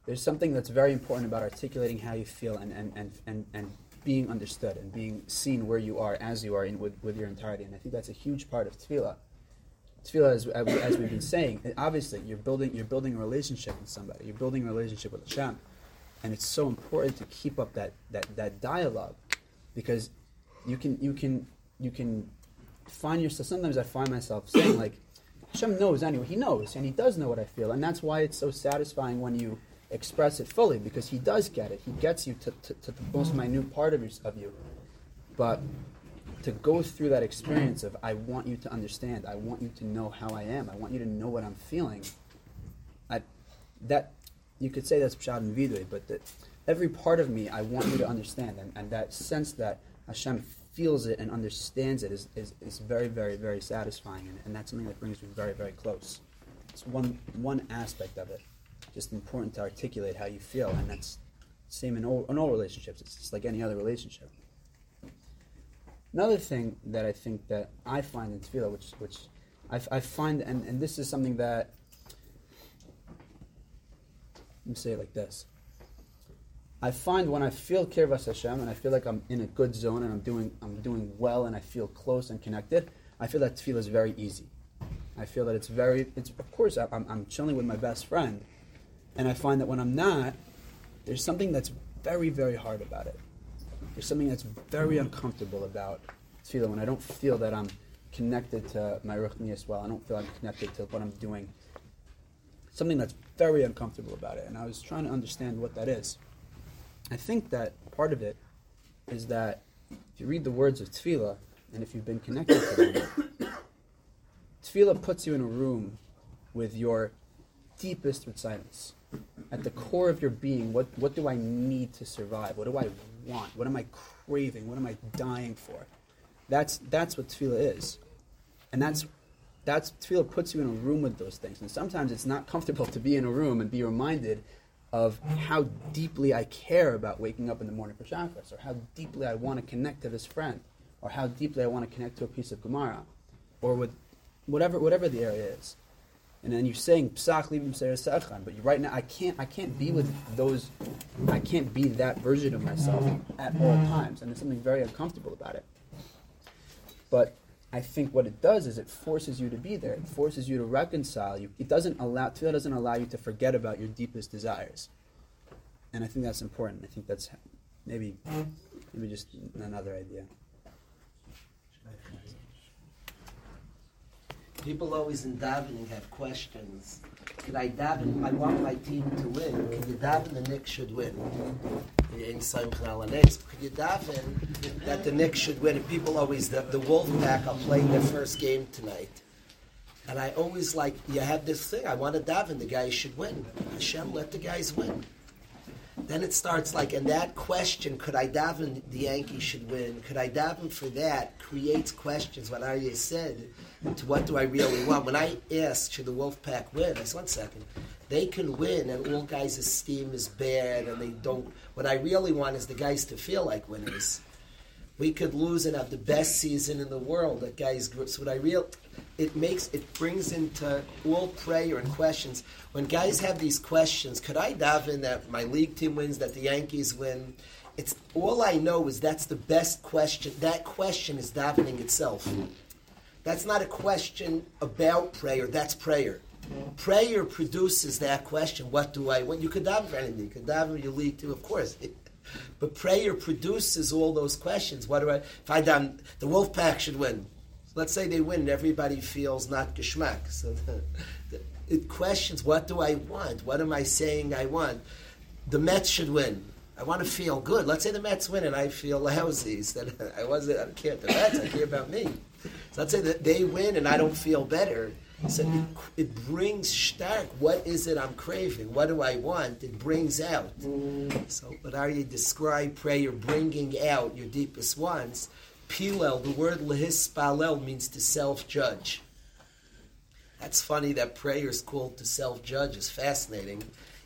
there's something that's very important about articulating how you feel and, and, and, and, and being understood and being seen where you are as you are in, with, with your entirety. And I think that's a huge part of tefillah. Tefillah, as, as we've been saying, obviously you're building you're building a relationship with somebody. You're building a relationship with Hashem, and it's so important to keep up that, that, that dialogue, because you can you can you can find yourself. Sometimes I find myself saying like, Hashem knows anyway. He knows, and He does know what I feel, and that's why it's so satisfying when you express it fully because he does get it. He gets you to, to, to the most minute part of, your, of you. But to go through that experience of I want you to understand, I want you to know how I am, I want you to know what I'm feeling. I, that you could say that's pshat and vidui, but that every part of me I want you to understand, and, and that sense that Hashem feels it and understands it is, is, is very, very, very satisfying, and, and that's something that brings me very, very close. It's one one aspect of it just important to articulate how you feel, and that's same in all, in all relationships. It's just like any other relationship. Another thing that I think that I find in tefillah, which which I, I find, and, and this is something that let me say it like this. I find when I feel kirvas Hashem and I feel like I'm in a good zone and I'm doing I'm doing well and I feel close and connected, I feel that tefillah is very easy. I feel that it's very it's of course I'm, I'm chilling with my best friend, and I find that when I'm not, there's something that's very, very hard about it. There's something that's very mm-hmm. uncomfortable about tefillah when I don't feel that I'm connected to my ruchni as well. I don't feel I'm connected to what I'm doing. Something that's very uncomfortable about it. And I was trying to understand what that is. I think that part of it is that if you read the words of tefillah, and if you've been connected to them, tefillah puts you in a room with your deepest recitals at the core of your being, what, what do I need to survive? What do I want? What am I craving? What am I dying for? That's, that's what tefillah is. And that's, that's tefillah puts you in a room with those things. And sometimes it's not comfortable to be in a room and be reminded of how deeply I care about waking up in the morning for Shacharis, or how deeply I want to connect to this friend, or how deeply I want to connect to a piece of Gemara, or with whatever, whatever the area is and then you're saying psach livim sechan, but right now I can't I can't be with those I can't be that version of myself at all times, and there's something very uncomfortable about it. But I think what it does is it forces you to be there. It forces you to reconcile. You, it doesn't allow tefillah doesn't allow you to forget about your deepest desires, and I think that's important. I think that's maybe maybe just another idea. People always in davening have questions. Could I daven? I want my team to win. Could you daven the Knicks should win? In Could you daven that the Knicks should win? And people always, the, the Wolfpack are playing their first game tonight. And I always like, you have this thing, I want to daven, the guys should win. Hashem, let the guys win. Then it starts like, and that question, could I daven the Yankees should win? Could I daven for that? Creates questions. What Aryeh said, to what do I really want? When I ask, should the Wolfpack win? I said, one second. They can win, and all guys' esteem is bad, and they don't. What I really want is the guys to feel like winners. We could lose and have the best season in the world. That guys, so what I real, it makes it brings into all prayer and questions. When guys have these questions, could I daven that my league team wins, that the Yankees win? It's all I know is that's the best question. That question is davening itself. That's not a question about prayer. That's prayer. Prayer produces that question. What do I want? You could daven for anything. You could daven your league too, of course. <laughs> but prayer produces all those questions. What do I? If I daven, the wolf pack should win. Let's say they win, and everybody feels not geschmack. So <laughs> it questions, what do I want? What am I saying I want? The Mets should win. I want to feel good. Let's say the Mets win and I feel lousy. Then <laughs> I wasn't. I don't care about the Mets. I care about me. So let's say that they win and I don't feel better. So it, it, brings stark. What is it I'm craving? What do I want? It brings out. So, but are you describe prayer bringing out your deepest wants? Pilel, the word lehispalel means to self-judge. That's funny that prayer is called to self-judge. is fascinating.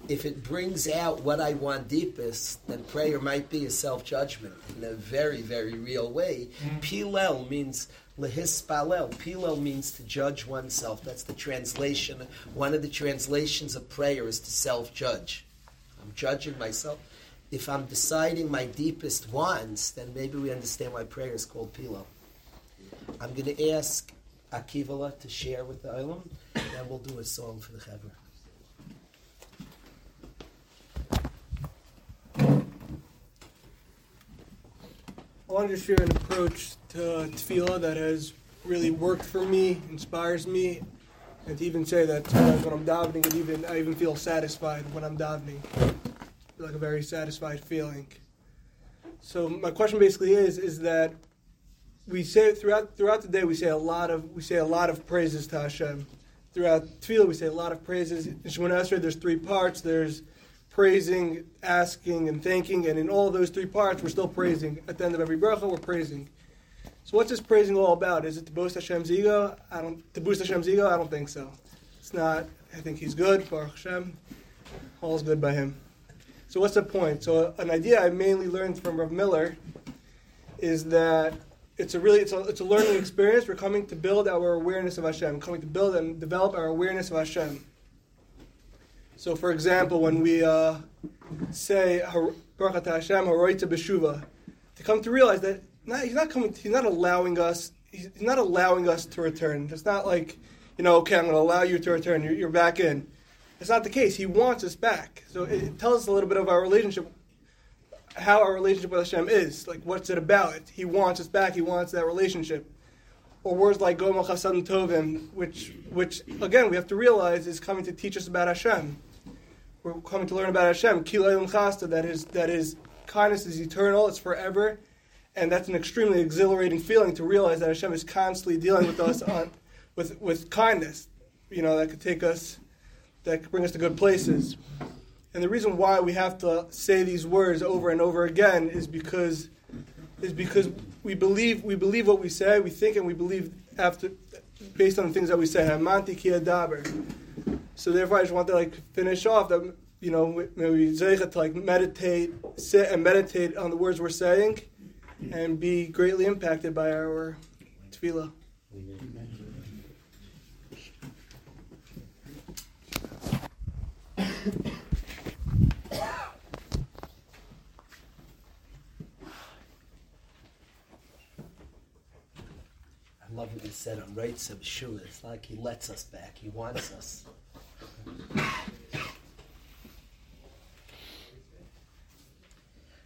If it brings out what I want deepest, then prayer might be a self-judgment in a very, very real way. Mm-hmm. Pilel means lehispalel. Pilel means to judge oneself. That's the translation. One of the translations of prayer is to self-judge. I'm judging myself if I'm deciding my deepest wants, then maybe we understand why prayer is called Pilo. I'm going to ask Akivala to share with the Olam, and then we'll do a song for the Chevra. I want to share an approach to tefillah that has really worked for me, inspires me, and to even say that sometimes when I'm davening, it even I even feel satisfied when I'm davening, like a very satisfied feeling. So my question basically is is that we say throughout throughout the day we say a lot of we say a lot of praises to Hashem. Throughout tefillah we say a lot of praises. In Shemona Esrei there's three parts. There's praising, asking, and thanking, and in all those three parts we're still praising. At the end of every bracha we're praising. So what's this praising all about? Is it to boast Hashem's ego? I don't to boost Hashem's ego. I don't think so. It's not. I think He's good. Baruch Hashem, all is good by Him. So what's the point? So an idea I mainly learned from Rav Miller is that it's a really it's a, it's a learning experience. We're coming to build our awareness of Hashem, coming to build and develop our awareness of Hashem. So, for example, when we uh, say Baruch Hashem Haroita Beshuva, to come to realize that not, he's not coming, he's not allowing us, he's not allowing us to return. It's not like, you know, okay, I'm going to allow you to return. You're, you're back in. It's not the case. He wants us back. So it tells us a little bit of our relationship how our relationship with Hashem is. Like, what's it about? He wants us back. He wants that relationship. Or words like Gomel Chasad Tovim, which, which again we have to realize is coming to teach us about Hashem. We're coming to learn about Hashem. Kilayim Chasta, that is that His kindness is eternal. It's forever, and that's an extremely exhilarating feeling to realize that Hashem is constantly dealing with us <laughs> on, with with kindness. You know that could take us, that could bring us to good places. And the reason why we have to say these words over and over again is because is because we believe we believe what we say, we think and we believe after based on the things that we say. So therefore, I just want to like finish off that you know maybe to like meditate, sit and meditate on the words we're saying, and be greatly impacted by our tefillah. Love what he said on right Shul. It's like he lets us back. He wants us.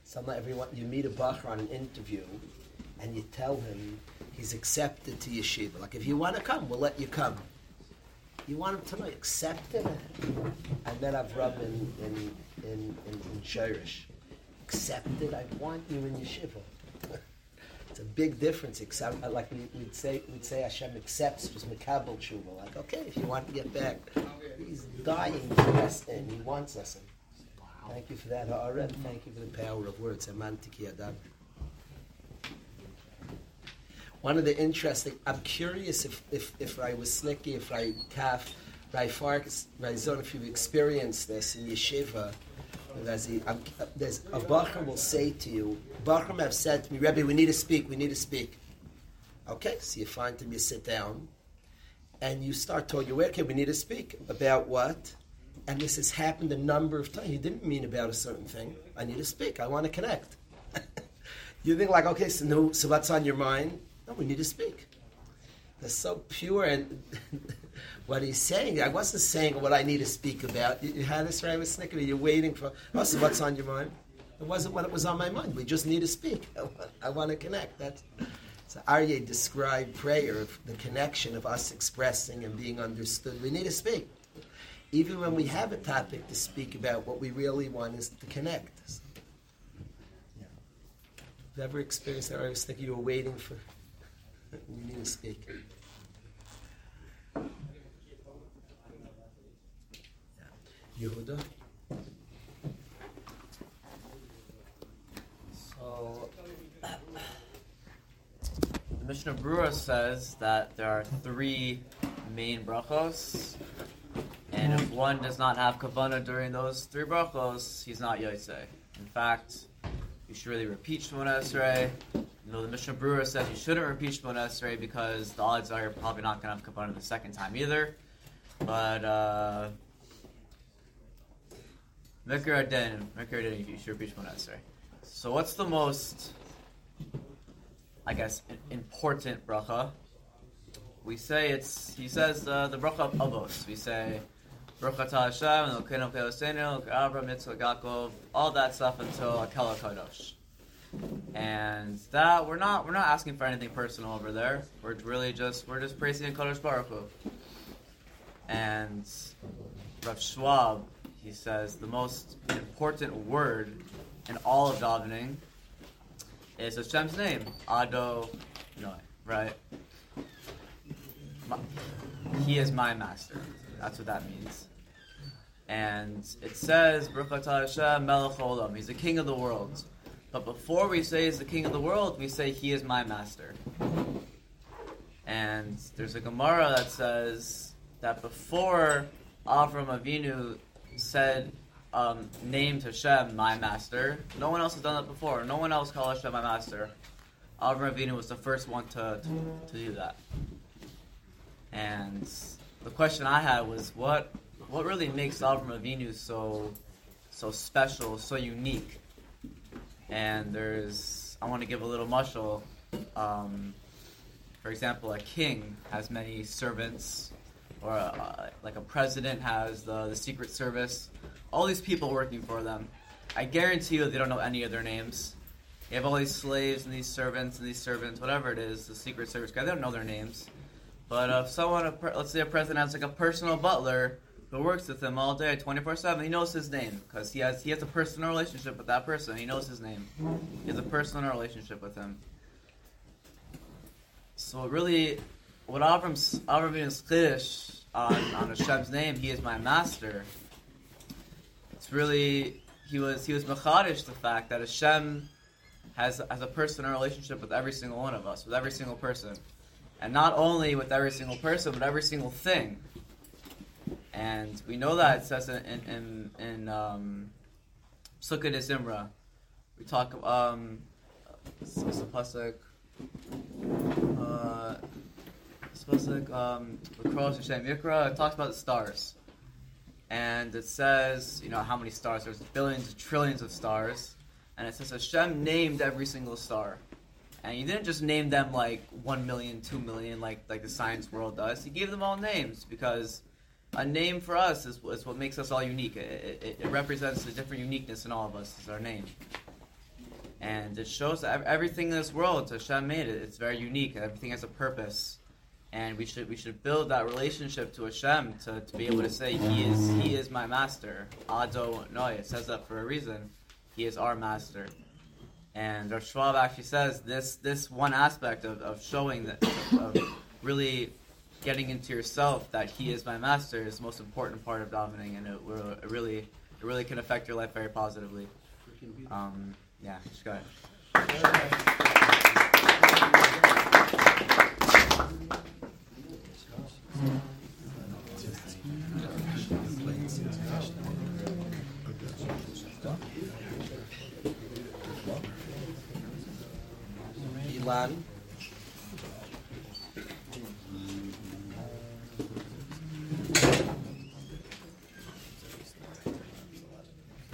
Some everyone you meet a bacher on an interview, and you tell him he's accepted to yeshiva. Like if you want to come, we'll let you come. You want him to know accepted, and then I've rubbed in in in in, in Shirish. Accepted. I want you in yeshiva. <laughs> It's a big difference. Except, uh, like we, would say, we'd say Hashem accepts was Mikabel Tshuva. Like, okay, if you want to get back, He's dying for us, and He wants us. Thank you for that, Haaret. Thank you for the power of words. Adam. One of the interesting. I'm curious if if, if I was slicky, if I kaf, Rai Farkas, Rai Zon, if you've experienced this in yeshiva there's a Bachar will say to you, Bachar have said to me, Rebbe, we need to speak, we need to speak. Okay, so you find him, you sit down, and you start talking, okay, we need to speak. About what? And this has happened a number of times. He didn't mean about a certain thing. I need to speak. I want to connect. <laughs> you think like, okay, so no, so what's on your mind? No, we need to speak. They're so pure and <laughs> what he's saying. I wasn't saying what I need to speak about. You, you had this right with Snicker. You're waiting for. Oh, so what's on your mind? It wasn't what it was on my mind. We just need to speak. <laughs> I want, I want to connect. That's. So Aryeh described prayer, of the connection of us expressing and being understood. We need to speak. Even when we have a topic to speak about, what we really want is to connect. Yeah. Have you ever experienced that? I was thinking you were waiting for. Speak. Yehuda? So, the Mishnah Berurah says that there are three main brachos, and if one does not have kavana during those three brachos, he's not yotze. In fact, you should really repeat Shemona Esrei. You know, the Mishnah Berurah says you shouldn't repeat Shemona Esrei because the odds are you're probably not going to have kavana the second time either. But uh, Mikra Adin, Mikra Adin, you should repeat one answer. So what's the most, I guess, important bracha? We say it's, he says uh, the bracha of Avos. We say, Bracha ta Hashem, Elokeinu Keosenu, Avram, Yitzchak, Yaakov, all that stuff until Akela Kadosh. And that we're not we're not asking for anything personal over there. We're really just we're just praising Kadosh Baruch Hu. And Rav Schwab, he says the most important word in all of davening is Hashem's name, Ado right? My- He is my master. That's what that means. And it says, Baruch Hashem melech. He's the king of the world. But before we say he's the king of the world, we say he is my master. And there's a Gemara that says that before Avram Avinu said, um, named Hashem my master, no one else has done that before. No one else called Hashem my master. Avram Avinu was the first one to, to, to do that. And the question I had was, what what really makes Avram Avinu so so special, so unique? And there's, I want to give a little mushal. Um, for example, a king has many servants, or a, like a president has the, the secret service. All these people working for them. I guarantee you they don't know any of their names. You have all these slaves and these servants and these servants, whatever it is, the secret service guy, they don't know their names. But if someone, let's say a president has like a personal butler who works with him all day, 24/7, he knows his name because he has he has a personal relationship with that person. He knows his name. He has a personal relationship with him. So really, what Avram's Avram Avinu's chiddush on on Hashem's name, he is my master. It's really he was he was machadish the fact that Hashem has has a personal relationship with every single one of us, with every single person, and not only with every single person, but every single thing. And we know that it says in in in, um, Pesukei de Zimra, we talk um, what's the pasuk? Uh, it's pasuk um, Yikra. It talks about the stars, and it says you know how many stars. There's billions, trillions of stars, and it says Hashem named every single star. And he didn't just name them like 1 million, 2 million, like, like the science world does. He gave them all names because a name for us is, is what makes us all unique. It, it, it represents the different uniqueness in all of us, is our name. And it shows that everything in this world, Hashem made it. It's very unique. Everything has a purpose. And we should we should build that relationship to Hashem to, to be able to say He is He is my master. Ado Noi. It says that for a reason. He is our master. And Rav Schwab actually says this this one aspect of, of showing that of really getting into yourself that he is my master is the most important part of davening and it, will- it really it really can affect your life very positively. Um, yeah, just go ahead.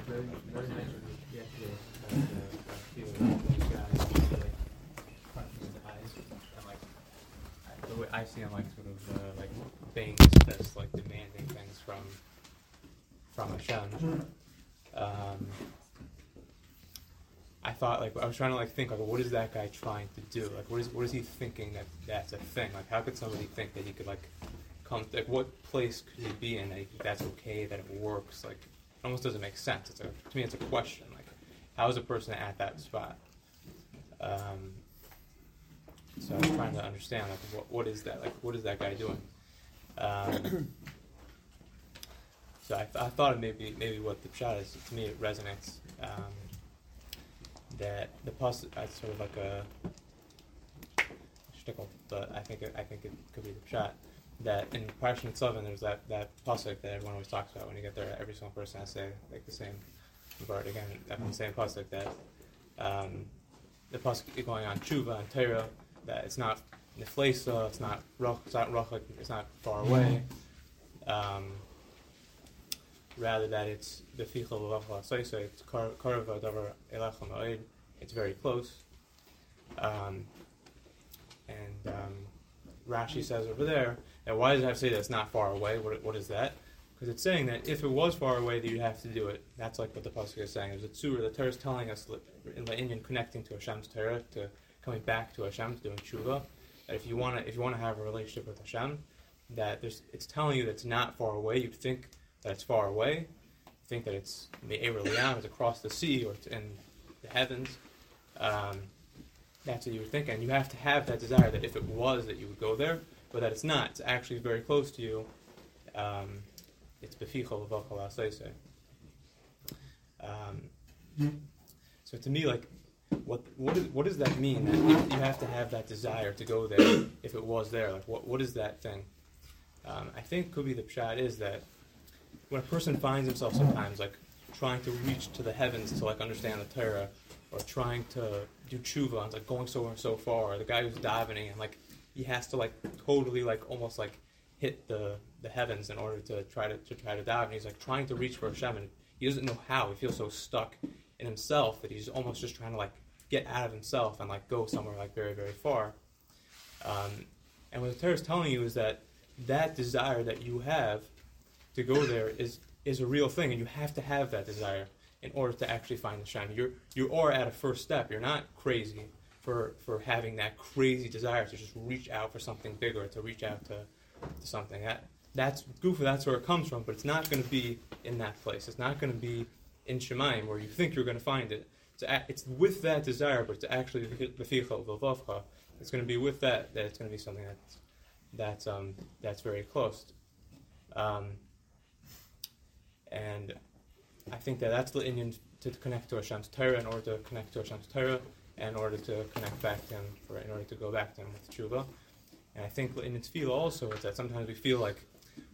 Very, very nice yesterday. uh, a few guys, like, crunching his eyes, and like, I- the way I see him, like, sort of, uh, like, banging his fist, like, demanding things from, from Hashem. Um, I thought, like, I was trying to, like, think, like, what is that guy trying to do? Like, what is, what is he thinking that that's a thing? Like, how could somebody think that he could, like, come, like, what place could he be in that he, that's okay, that it works? Like, it almost doesn't make sense. It's a, to me, it's a question. Like, how is a person at that spot? Um, so I was trying to understand, like, what, what is that? Like, what is that guy doing? Um, <coughs> so I, th- I thought of maybe maybe what the pshat is. To me, it resonates. Um, that the pus that's sort of like a shtickle, but I think it, I think it could be the pshat. That in Parshat Seven, there's that that pasuk that everyone always talks about when you get there. Every single person has to say like the same word again, definitely the same pasuk that um, the pasuk going on tshuva and Torah that it's not niflesa, it's not roch, it's not roch, it's not far away. Um, rather that it's the fichel v'vachla soisa, it's karva davar elachem ha'oid, it's very close. Um, and um, Rashi says over there, and why does it have to say that it's not far away? What, what is that? Because it's saying that if it was far away, that you'd have to do it. That's like what the pasuk is saying. There's a tzura. The Torah is telling us in the inyan connecting to Hashem's Torah, to coming back to Hashem, to doing tshuva. That if you want to, if you want to have a relationship with Hashem, that it's telling you that it's not far away. You'd think that it's far away. You think that it's in the Me'er it's across the sea or it's in the heavens. Um, that's what you would think, and you have to have that desire that if it was that you would go there, but that it's not. It's actually very close to you. Um, it's befichol v'vachal Um So to me, like, what what, is, what does that mean? That you have to have that desire to go there if it was there. Like, what what is that thing? Um, I think could be the pshat is that when a person finds himself sometimes like trying to reach to the heavens to like understand the Torah, or trying to do tshuva and like going so and so far, or the guy who's davening and like he has to like totally like almost like hit the the heavens in order to try to, to try to daven. He's like trying to reach for Hashem and he doesn't know how. He feels so stuck in himself that he's almost just trying to like get out of himself and like go somewhere like very very far. Um, and what the Torah is telling you is that that desire that you have to go there is is a real thing, and you have to have that desire in order to actually find the Shem. You're you are at a first step. You're not crazy for for having that crazy desire to just reach out for something bigger, to reach out to, to something. That that's goofa. That's where it comes from. But it's not going to be in that place. It's not going to be in Shemaim where you think you're going to find it. It's, it's with that desire, but it's actually the It's going to be with that that it's going to be something that's that's um, that's very close. Um, and I think that that's the inyan to connect to Hashem's Torah in order to connect to Hashem's Torah, in order to connect back to Him, for, in order to go back to Him with tshuva. And I think in its feel also is that sometimes we feel like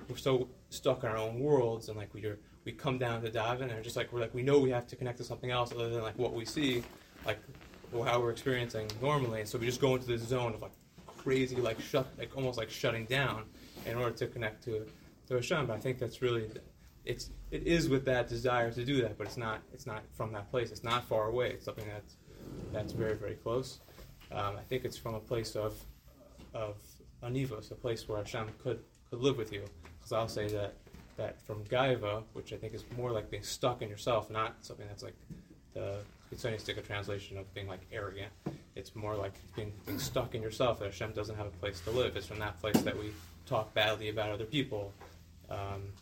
we're so stuck in our own worlds, and like we are, we come down to daven, and just like we're like we know we have to connect to something else other than like what we see, like how we're experiencing normally. And so we just go into this zone of like crazy, like shut, like almost like shutting down in order to connect to to Hashem. But I think that's really it's it is with that desire to do that, but it's not it's not from that place. It's not far away. It's something that's that's very very close. Um, I think it's from a place of of anivos, a place where Hashem could could live with you. Because I'll say that that from gaiva, which I think is more like being stuck in yourself, not something that's like the a translation of being like arrogant. It's more like being, being stuck in yourself that Hashem doesn't have a place to live. It's from that place that we talk badly about other people. Um,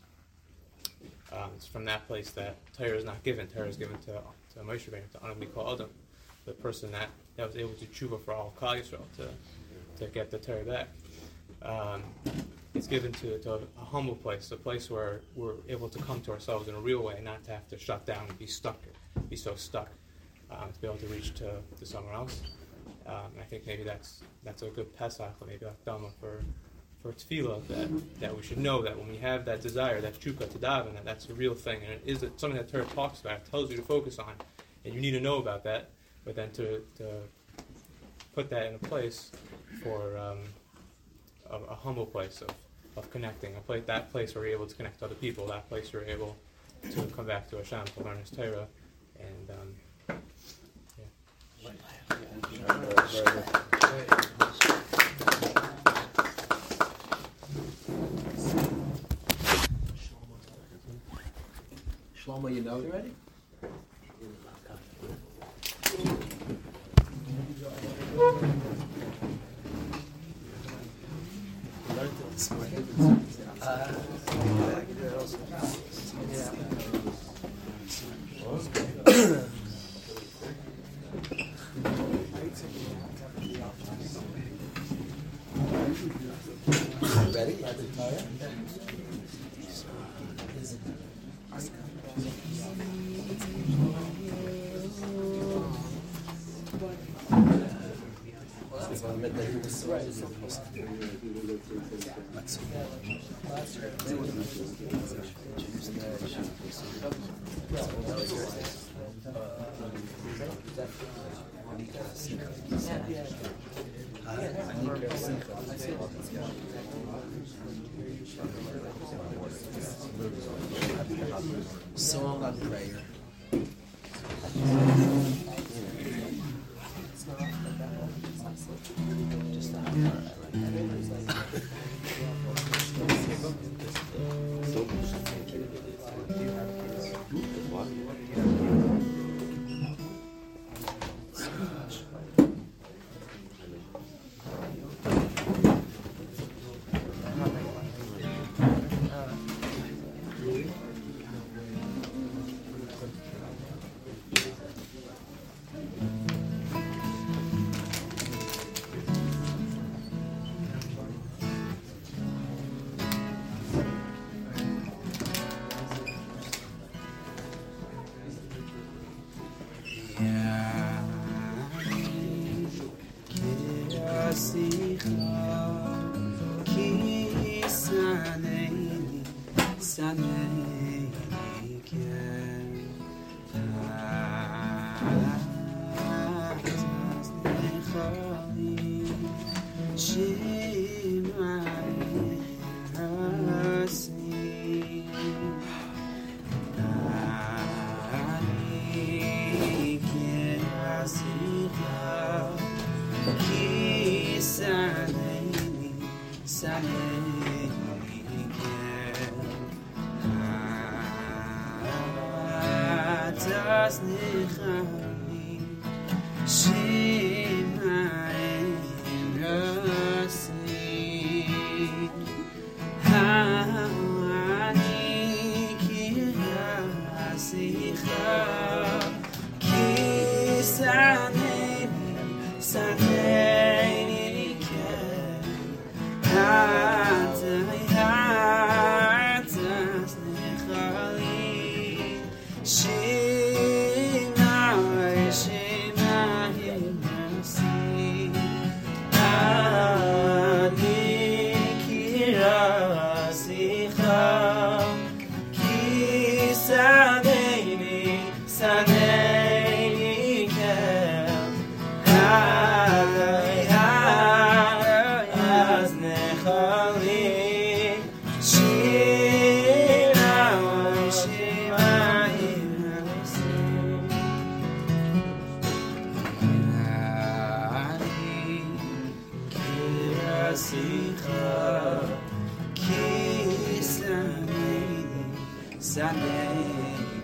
um, it's from that place that Torah is not given. Torah is given to, to Moshe Rabbeinu, to Anam Adam, the person that, that was able to tshuva for all Klal Yisrael, to, to get the Torah back. Um, it's given to, to, a humble place, a place where we're able to come to ourselves in a real way, not to have to shut down and be stuck, be so stuck, um, to be able to reach to, to somewhere else. Um, I think maybe that's that's a good pshat, or maybe a Dhamma for for tefillah that, that we should know that when we have that desire, that chukka to daven, that that's a real thing, and it is something that Torah talks about, tells you to focus on, and you need to know about that, but then to, to put that in a place for um, a, a, humble place of, of connecting, a place, that place where you're able to connect to other people, that place where you're able to come back to Hashem, to learn His Torah, and um, yeah. Shlomo, you know it already? Ready? Ready? Song on prayer. I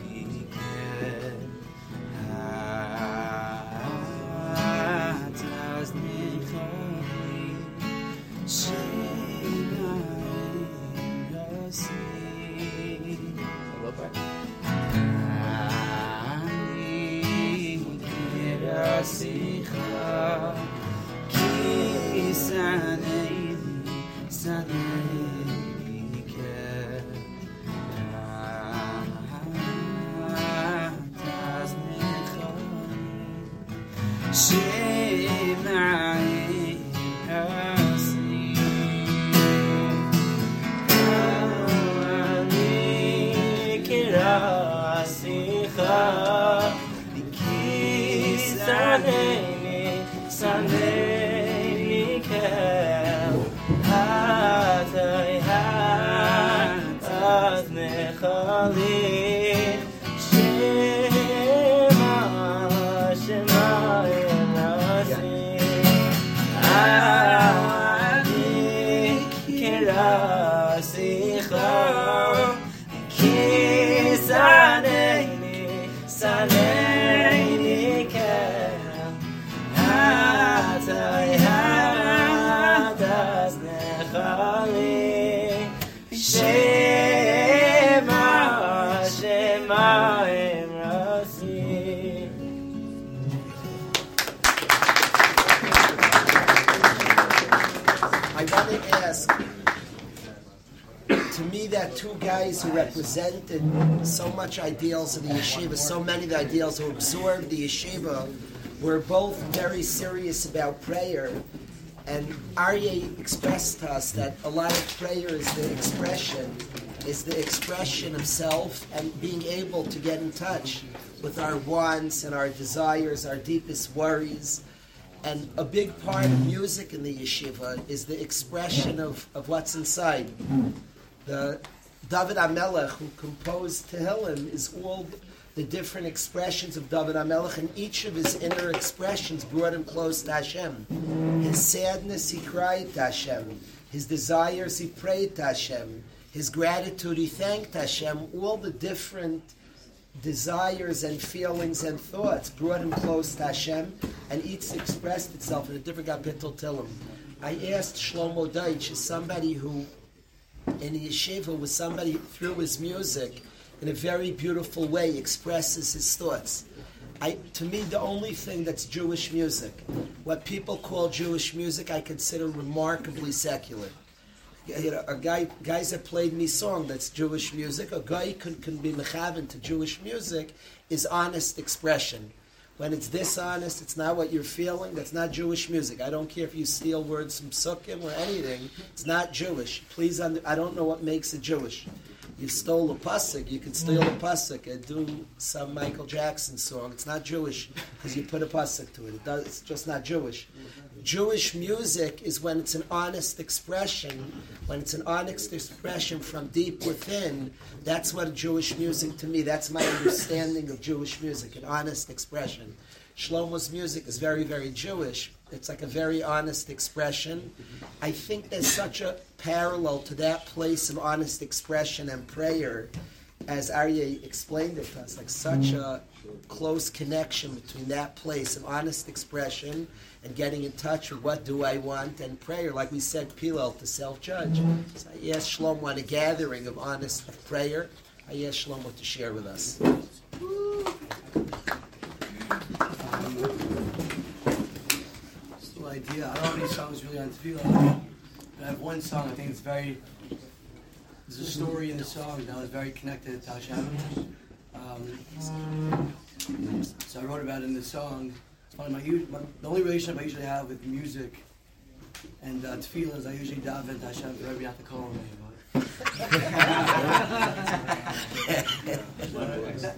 much ideals of the yeshiva, so many of the ideals who absorbed the yeshiva, were both very serious about prayer. And Aryeh expressed to us that a lot of prayer is the expression, is the expression of self and being able to get in touch with our wants and our desires, our deepest worries. And a big part of music in the yeshiva is the expression of, of what's inside. The David Hamelech, who composed Tehillim, is all the different expressions of David Hamelech, and each of his inner expressions brought him close to Hashem. His sadness, he cried to Hashem. His desires, he prayed to Hashem. His gratitude, he thanked Hashem. All the different desires and feelings and thoughts brought him close to Hashem, and each expressed itself in a different kapitel Tehillim. I asked Shlomo Deitch, somebody who in the yeshiva with somebody through his music in a very beautiful way expresses his thoughts. I, to me, the only thing that's Jewish music, what people call Jewish music, I consider remarkably secular. You know, a guy, guys that played me song that's Jewish music. A guy can, can be mechavan to Jewish music is honest expression. When it's dishonest, it's not what you're feeling. That's not Jewish music. I don't care if you steal words from Sukkim or anything. It's not Jewish. Please, under, I don't know what makes it Jewish. You stole a pasuk. You could steal a pasuk and do some Michael Jackson song. It's not Jewish because you put a pasuk to it. it does, it's just not Jewish. Jewish music is when it's an honest expression, when it's an honest expression from deep within. That's what Jewish music to me. That's my understanding of Jewish music, an honest expression. Shlomo's music is very, very Jewish. It's like a very honest expression. I think there's such a parallel to that place of honest expression and prayer, as Aryeh explained it to us, like such a close connection between that place of honest expression and getting in touch with what do I want and prayer, like we said, Pilel to self-judge. So I asked Shlomo on a gathering of honest prayer. I asked Shlomo to share with us. Just no idea. I don't have any songs really on Tefillah. But I have one song. I think it's very. There's a story in the song that was very connected to Hashem. Um, so I wrote about it in the song. It's one of my, my the only relationship I usually have with music and uh, tefillah is I usually daven to Hashem for every not to call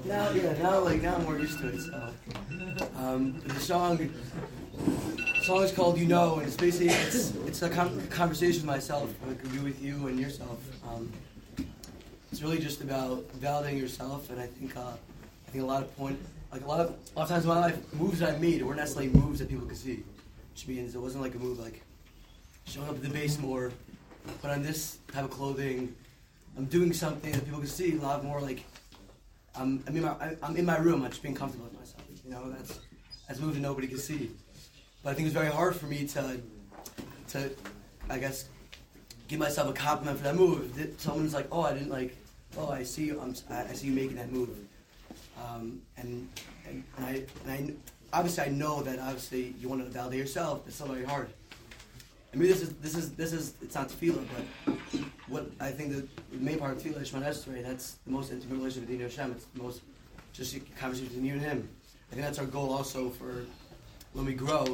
now, yeah, now like now I'm more used to it. So, um, the song, the song is called "You Know," and it's basically it's it's a con- conversation with myself. It could be with you and yourself. Um, it's really just about validating yourself, and I think uh, I think a lot of point like a lot of a lot of times in my life, moves I made weren't necessarily moves that people could see, which means it wasn't like a move like showing up at the base more, put on this type of clothing. I'm doing something that people can see. A lot more like I'm I'm in my I- I'm in my room. I'm just being comfortable with myself. You know, that's that's a move that nobody can see. But I think it was very hard for me to to I guess give myself a compliment for that move. If someone's like, oh, I didn't like, oh, I see you. I'm I see you making that move. Um, and and, and, I, and I obviously I know that obviously you want to validate yourself. It's so very hard. I mean, this is this is this is it's not tefillah, but what I think the, main part of tefillah is Esrei. That's the most intimate relationship with Dino Hashem. It's the most just a conversation between you and Him. I think that's our goal also for when we grow.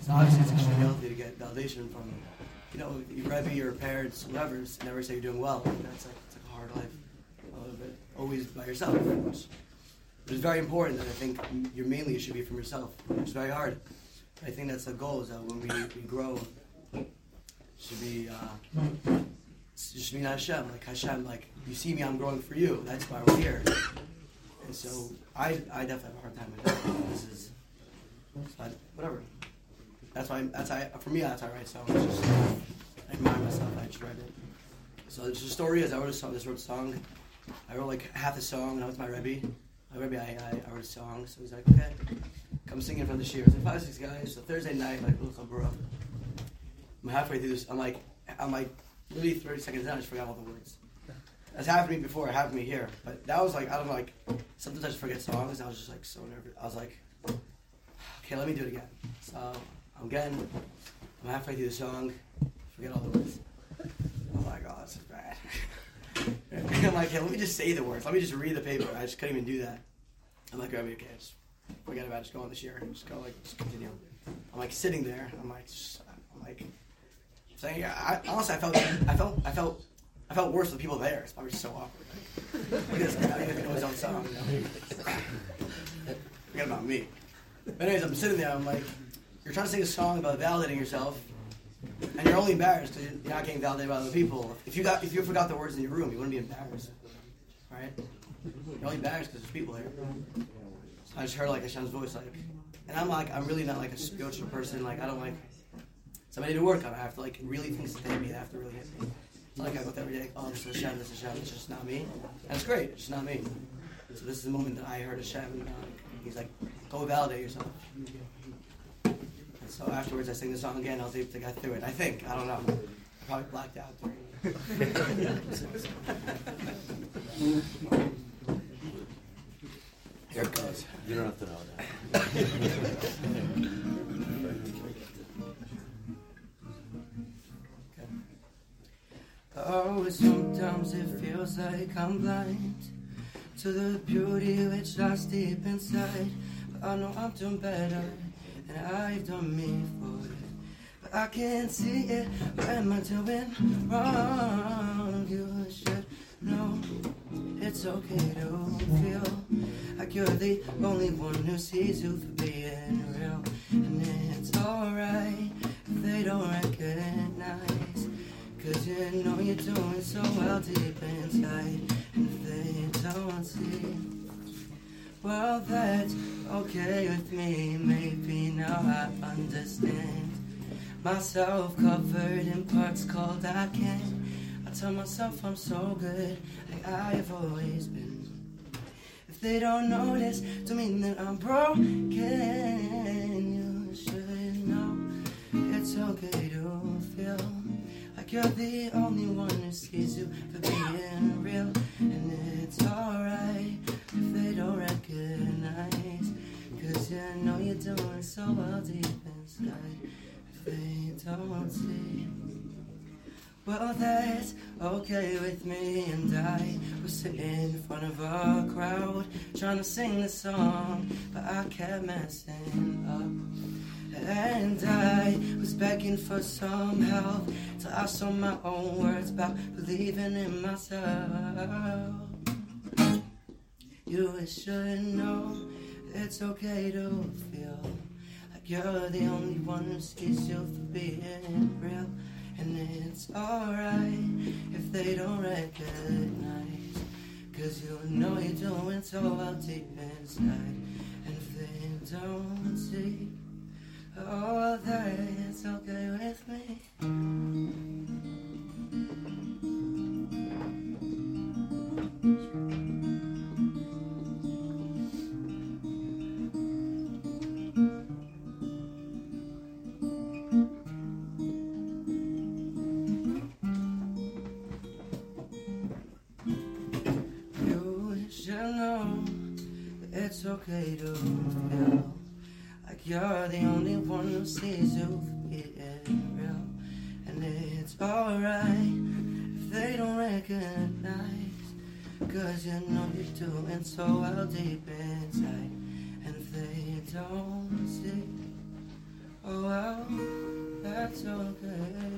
So obviously it's extremely healthy to get validation from you know your rebbe, your parents, whoever. Never say you're doing well. That's like it's like a hard life. A little bit always by yourself. But it's very important that I think you're mainly it should be from yourself. It's very hard. I think that's the goal is that when we, we grow, should be uh, should be not Hashem. Like Hashem, like you see me, I'm growing for you. That's why we're here. And so I I definitely have a hard time with that. This is but whatever. That's why that's why for me that's I write songs. It's just I remind myself I just write it. So the story is I wrote a song. This wrote a song. I wrote like half the song, and I was my Rebbe. My Rebbe, I, I, I wrote a song, so he's like, okay, come sing in front of the shears. Like five, six guys. So Thursday night, like little. I'm halfway through this. I'm like, I'm like, literally 30 seconds in, I just forgot all the words. That's happened to me before. It happened to me here, but that was like, I don't know, like sometimes I just forget songs. I was just like so nervous. I was like, okay, let me do it again. So I'm getting, I'm halfway through the song, forget all the words. Oh my god, this is bad. <laughs> I'm like, hey, let me just say the words. Let me just read the paper. I just couldn't even do that. I'm like, okay, okay, just forget about it. Just go on this year. Just go like, just continue. I'm like sitting there. I'm like, just, I'm like, saying, yeah. I, honestly, I felt, I felt, I felt, I felt worse with people there. It's probably just so awkward. Like, look at this guy. I don't even know his own song. Forget about me. But anyways, I'm sitting there. I'm like, you're trying to sing a song about validating yourself, and you're only embarrassed because you're not getting validated by other people. If you got if you forgot the words in your room, you wouldn't be embarrassed, right? You're only embarrassed because there's people there. So I just heard like Hashem's voice, like, and I'm like, I'm really not like a spiritual person. Like, I don't like somebody to work on. I have to like really think it's me. I have to really hit me. It's not like I go with every day. Oh, this is Hashem. This is Hashem. It's just not me. That's great. It's just not me. So this is the moment that I heard Hashem. And, uh, he's like, go validate yourself. And so afterwards, I sing the song again. I'll see if I got through it. I think. I don't know. I probably blacked out during. <laughs> Here it goes. You don't have to know that. <laughs> Oh, sometimes it feels like I'm blind to the beauty which lies deep inside. But I know I'm doing better, and I've done me for it. But I can't see it. What am I doing wrong? You should know it's okay to feel like you're the only one who sees you for being real, and it's alright if they don't recognize. Cause you know you're doing so well deep inside. And if they don't see Well that's okay with me. Maybe now I understand. Myself covered in parts called I can I tell myself I'm so good. Like I've always been. If they don't notice Don't mean that I'm broken. You should know It's okay to feel you're the only one who sees you for being real. And it's alright if they don't recognize. Cause you know you're doing so well deep inside. If they don't see. Well, that's okay with me, and I was sitting in front of a crowd trying to sing the song, but I kept messing up. And I was begging for some help till I saw my own words about believing in myself. You should know it's okay to feel like you're the only one who sees you for being real. And it's alright if they don't recognize. Cause you know you're doing so well deep inside. And if they don't see. Oh, that's okay with me. You that it's okay to feel you're the only one who sees you for real. And it's alright if they don't recognize. Cause you know you're doing so well deep inside. And if they don't see, oh well, that's okay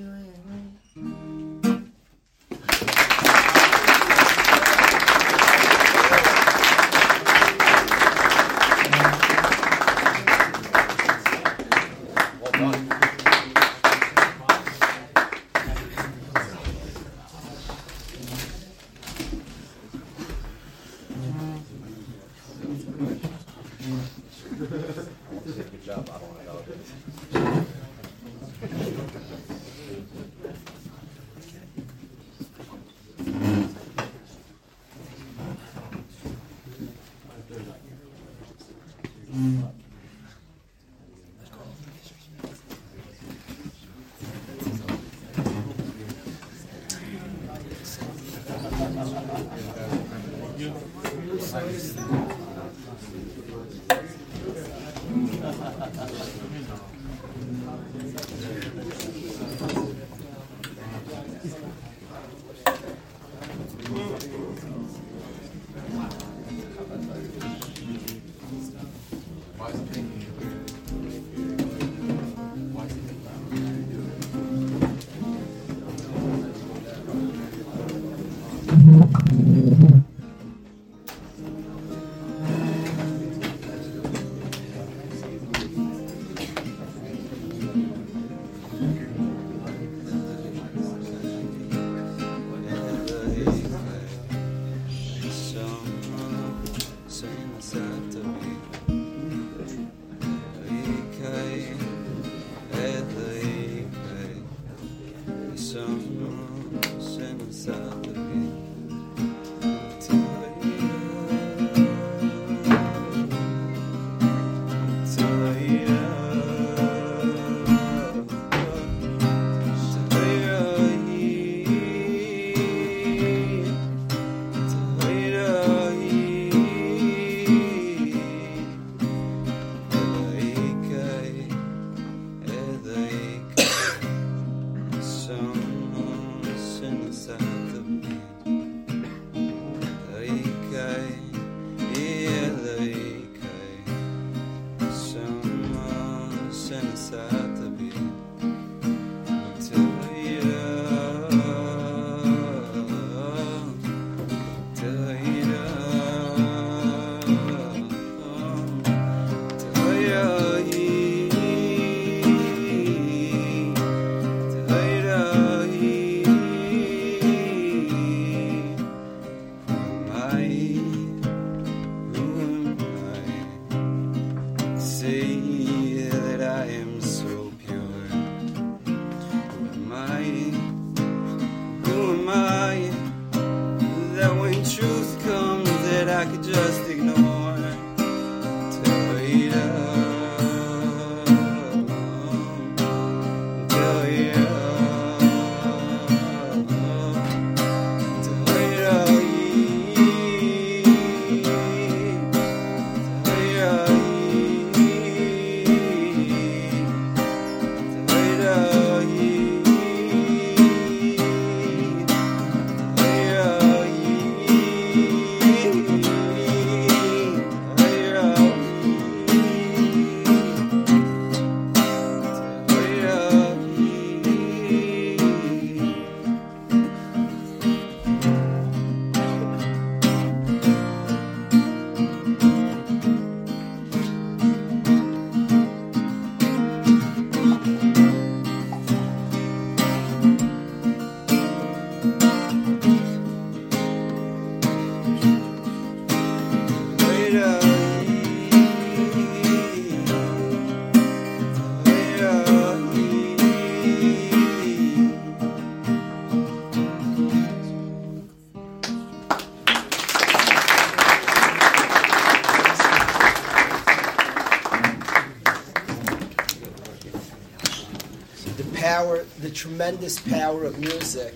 tremendous power of music.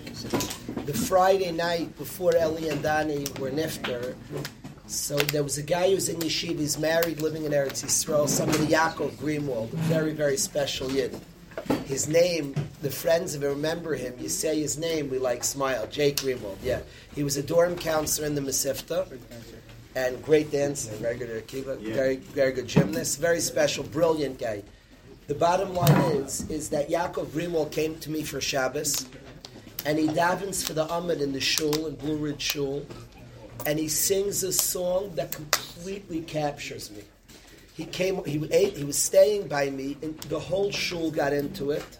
The Friday night before Eli and Dani were nifter, so there was a guy who's in yeshiva, he's married, living in Eretz Yisrael, somebody Yaakov Greenwald, a very, very special yid. His name, the friends of him remember him, you say his name, we like smile, Jake Greenwald, yeah. He was a dorm counselor in the Mesivta, and great dancer, very good Akiva, very, very good gymnast, very special, brilliant guy. The bottom line is, is that Yaakov Greenwald came to me for Shabbos, and he davens for the Amud in the shul, in Blue Ridge Shul, and he sings a song that completely captures me. He came, he ate, he was staying by me, and the whole shul got into it.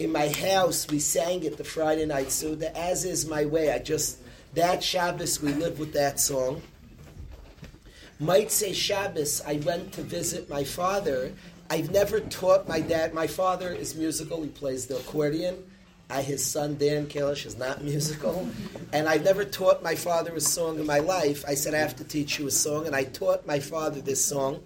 In my house, we sang it the Friday night Suda, as is my way. I just, that Shabbos, we lived with that song. Motzei Shabbos, I went to visit my father. I've never taught my dad. My father is musical. He plays the accordion. I, his son Dan Kalish is not <laughs> musical, and I've never taught my father a song in my life. I said I have to teach you a song, and I taught my father this song.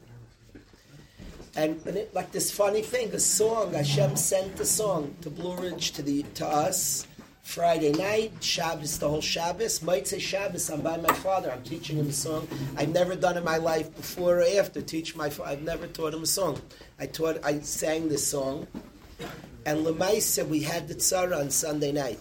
And, and it, like this funny thing, a song Hashem sent a song to Blue Ridge to the to us. Friday night, Shabbos, the whole Shabbos. Motzei Shabbos, I'm by my father. I'm teaching him a song. I've never done in my life before or after. Teach my. I've never taught him a song. I taught. I sang this song, and Lemaisa we had the tzara on Sunday night,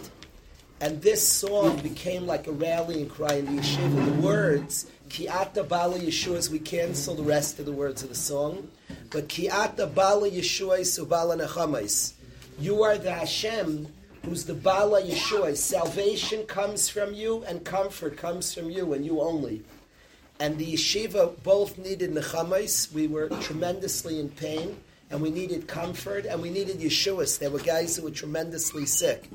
and this song became like a rallying cry in the yeshiva. The words Ki'ata Bala Yeshua's. We cancel the rest of the words of the song, but Ki'ata Bala Yeshua's Ubala Nechamais. You are the Hashem who's the Bala Yeshua. Salvation comes from you and comfort comes from you and you only. And the yeshiva both needed nechamais. We were tremendously in pain, and we needed comfort, and we needed Yeshuas. There were guys who were tremendously sick.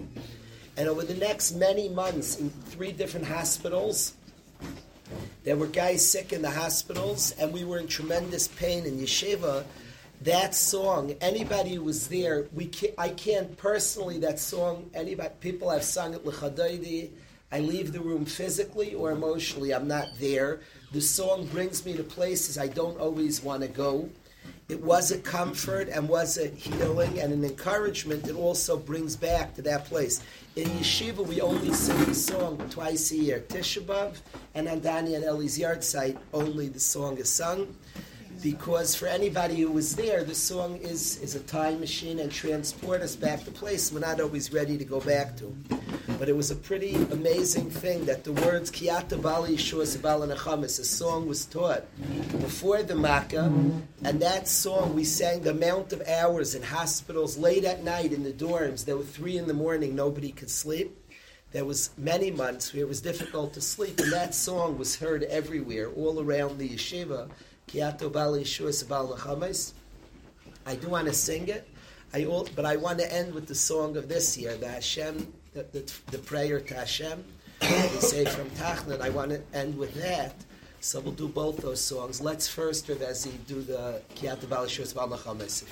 And over the next many months, in three different hospitals, there were guys sick in the hospitals, and we were in tremendous pain in yeshiva. That song, anybody who was there, we can't, I can't personally, that song, anybody, people have sung it, L'chadaydi, I leave the room physically or emotionally, I'm not there. The song brings me to places I don't always want to go. It was a comfort and was a healing and an encouragement. It also brings back to that place. In yeshiva, we only sing the song twice a year. Tisha B'Av and on Danny and Ellie's yahrtzeit, only the song is sung. Because for anybody who was there, the song is, is a time machine and transport us back to place we're not always ready to go back to. But it was a pretty amazing thing that the words Kiata Bali Yeshua Sabal Nechamis, a song was taught before the Makkah, and that song we sang the amount of hours in hospitals late at night in the dorms. There were three in the morning, nobody could sleep. There was many months where it was difficult to sleep, and that song was heard everywhere, all around the yeshiva. Kiato Bal I do want to sing it, I all, but I want to end with the song of this year, the Hashem, the, the, the prayer to Hashem. We say from Tachnun, I want to end with that. So we'll do both those songs. Let's first, Rav do the Kiat Bal Yeshua Sabal Lachames.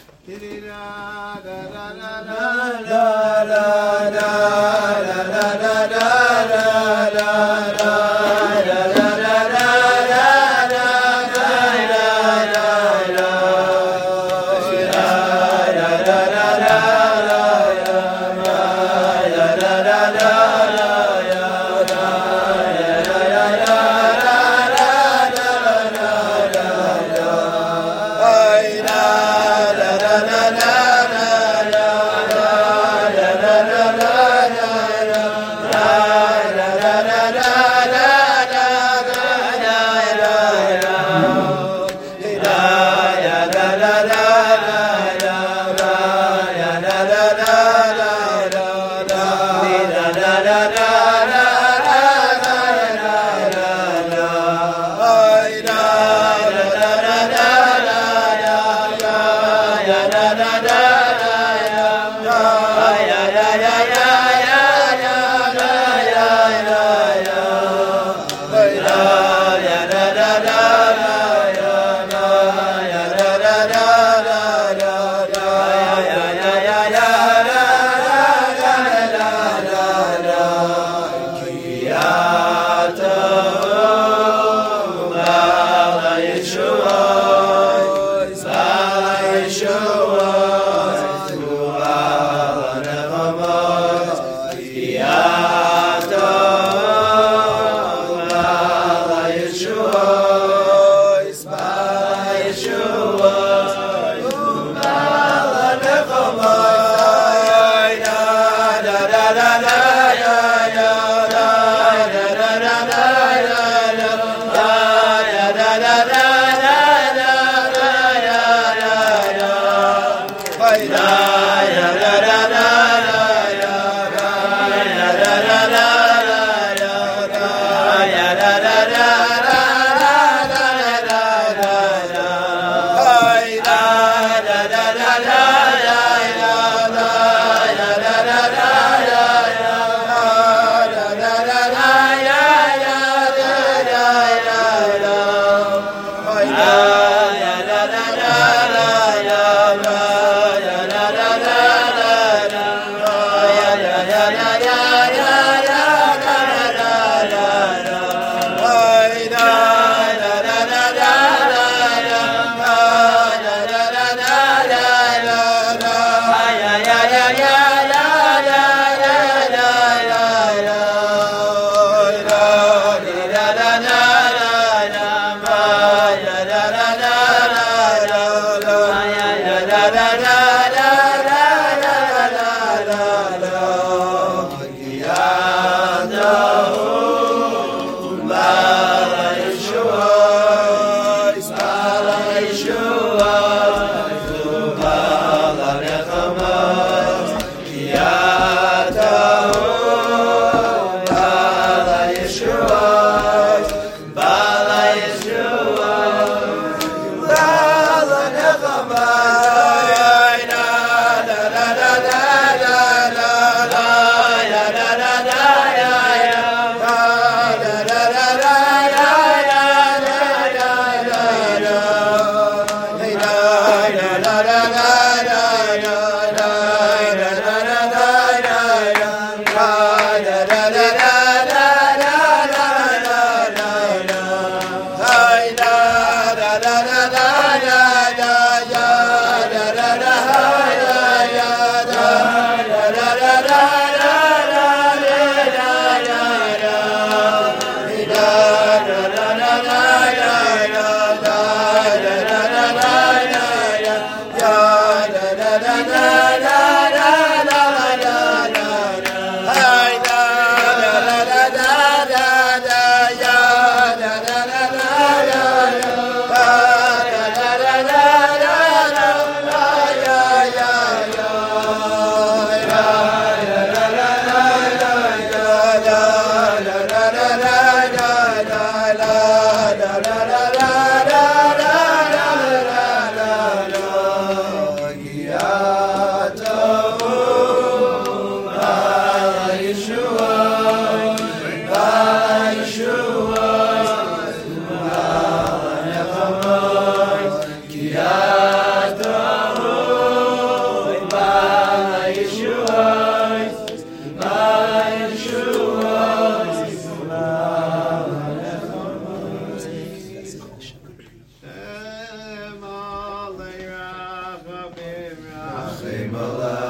Same alive.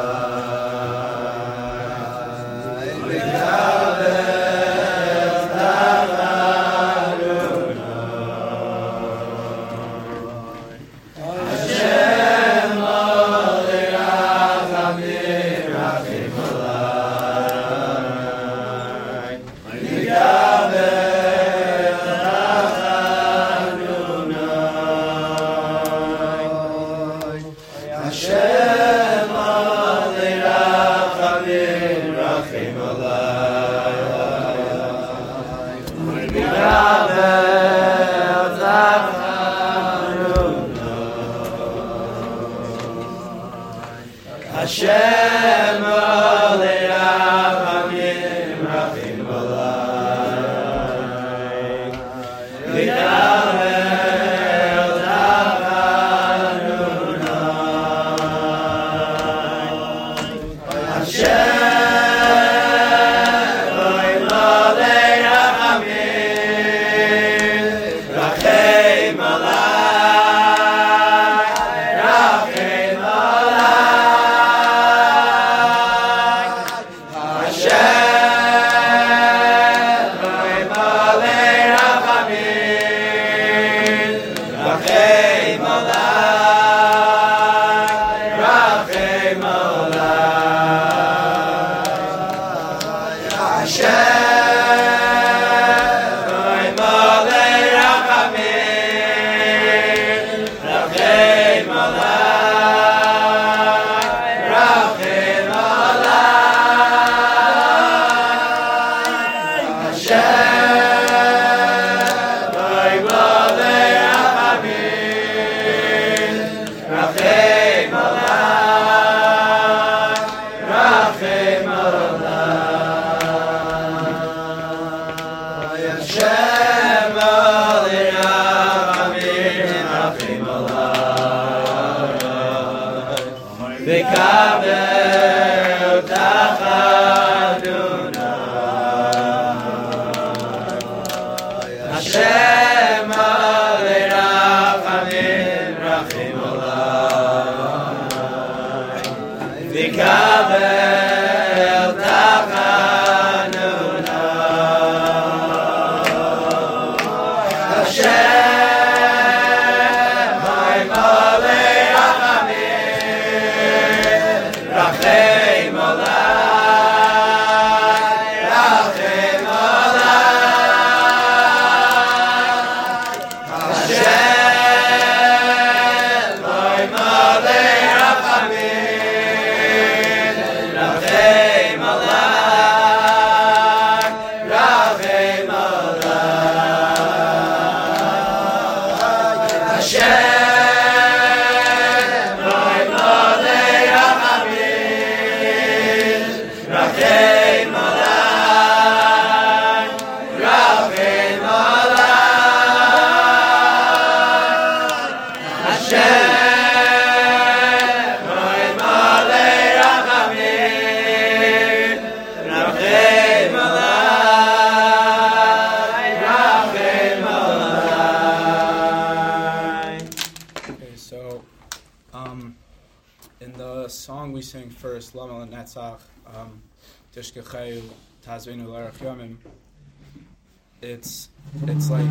It's it's like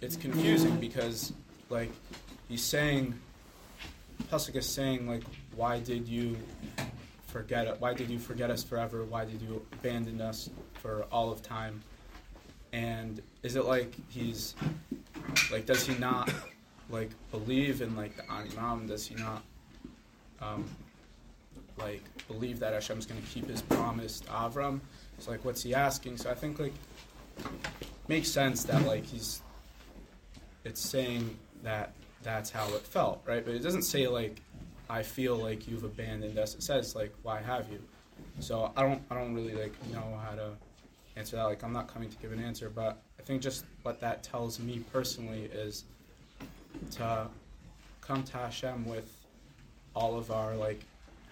it's confusing because like he's saying Pasuk is saying like why did you forget it? Why did you forget us forever? Why did you abandon us for all of time? And is it like he's like does he not like believe in like the Animam? Does he not um, like believe that Hashem's going to keep His promise to Avram? So like, what's he asking? So I think like makes sense that like he's it's saying that that's how it felt, right? But it doesn't say like I feel like you've abandoned us. It says like why have you? So I don't I don't really like know how to answer that. Like I'm not coming to give an answer, but I think just what that tells me personally is to come to Hashem with all of our like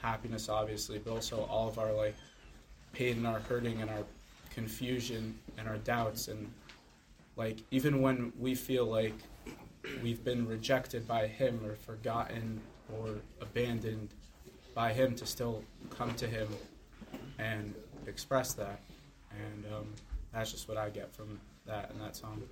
happiness, obviously, but also all of our like pain and our hurting and our confusion and our doubts. And like even when we feel like we've been rejected by him or forgotten or abandoned by him to still come to him and express that. And um, that's just what i get from that and that song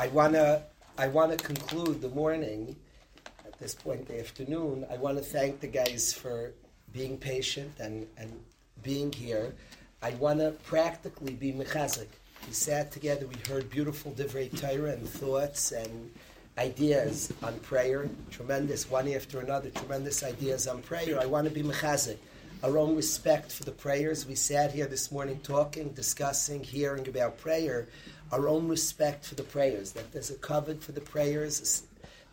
I wanna I wanna conclude the morning at this point in the afternoon. I wanna thank the guys for being patient and, and being here. I wanna practically be mechazik. We sat together, we heard beautiful divrei Torah and thoughts and ideas on prayer, tremendous, one after another, tremendous ideas on prayer. I want to be mechazik. Our own respect for the prayers. We sat here this morning talking, discussing, hearing about prayer. Our own respect for the prayers, that there's a kavod for the prayers,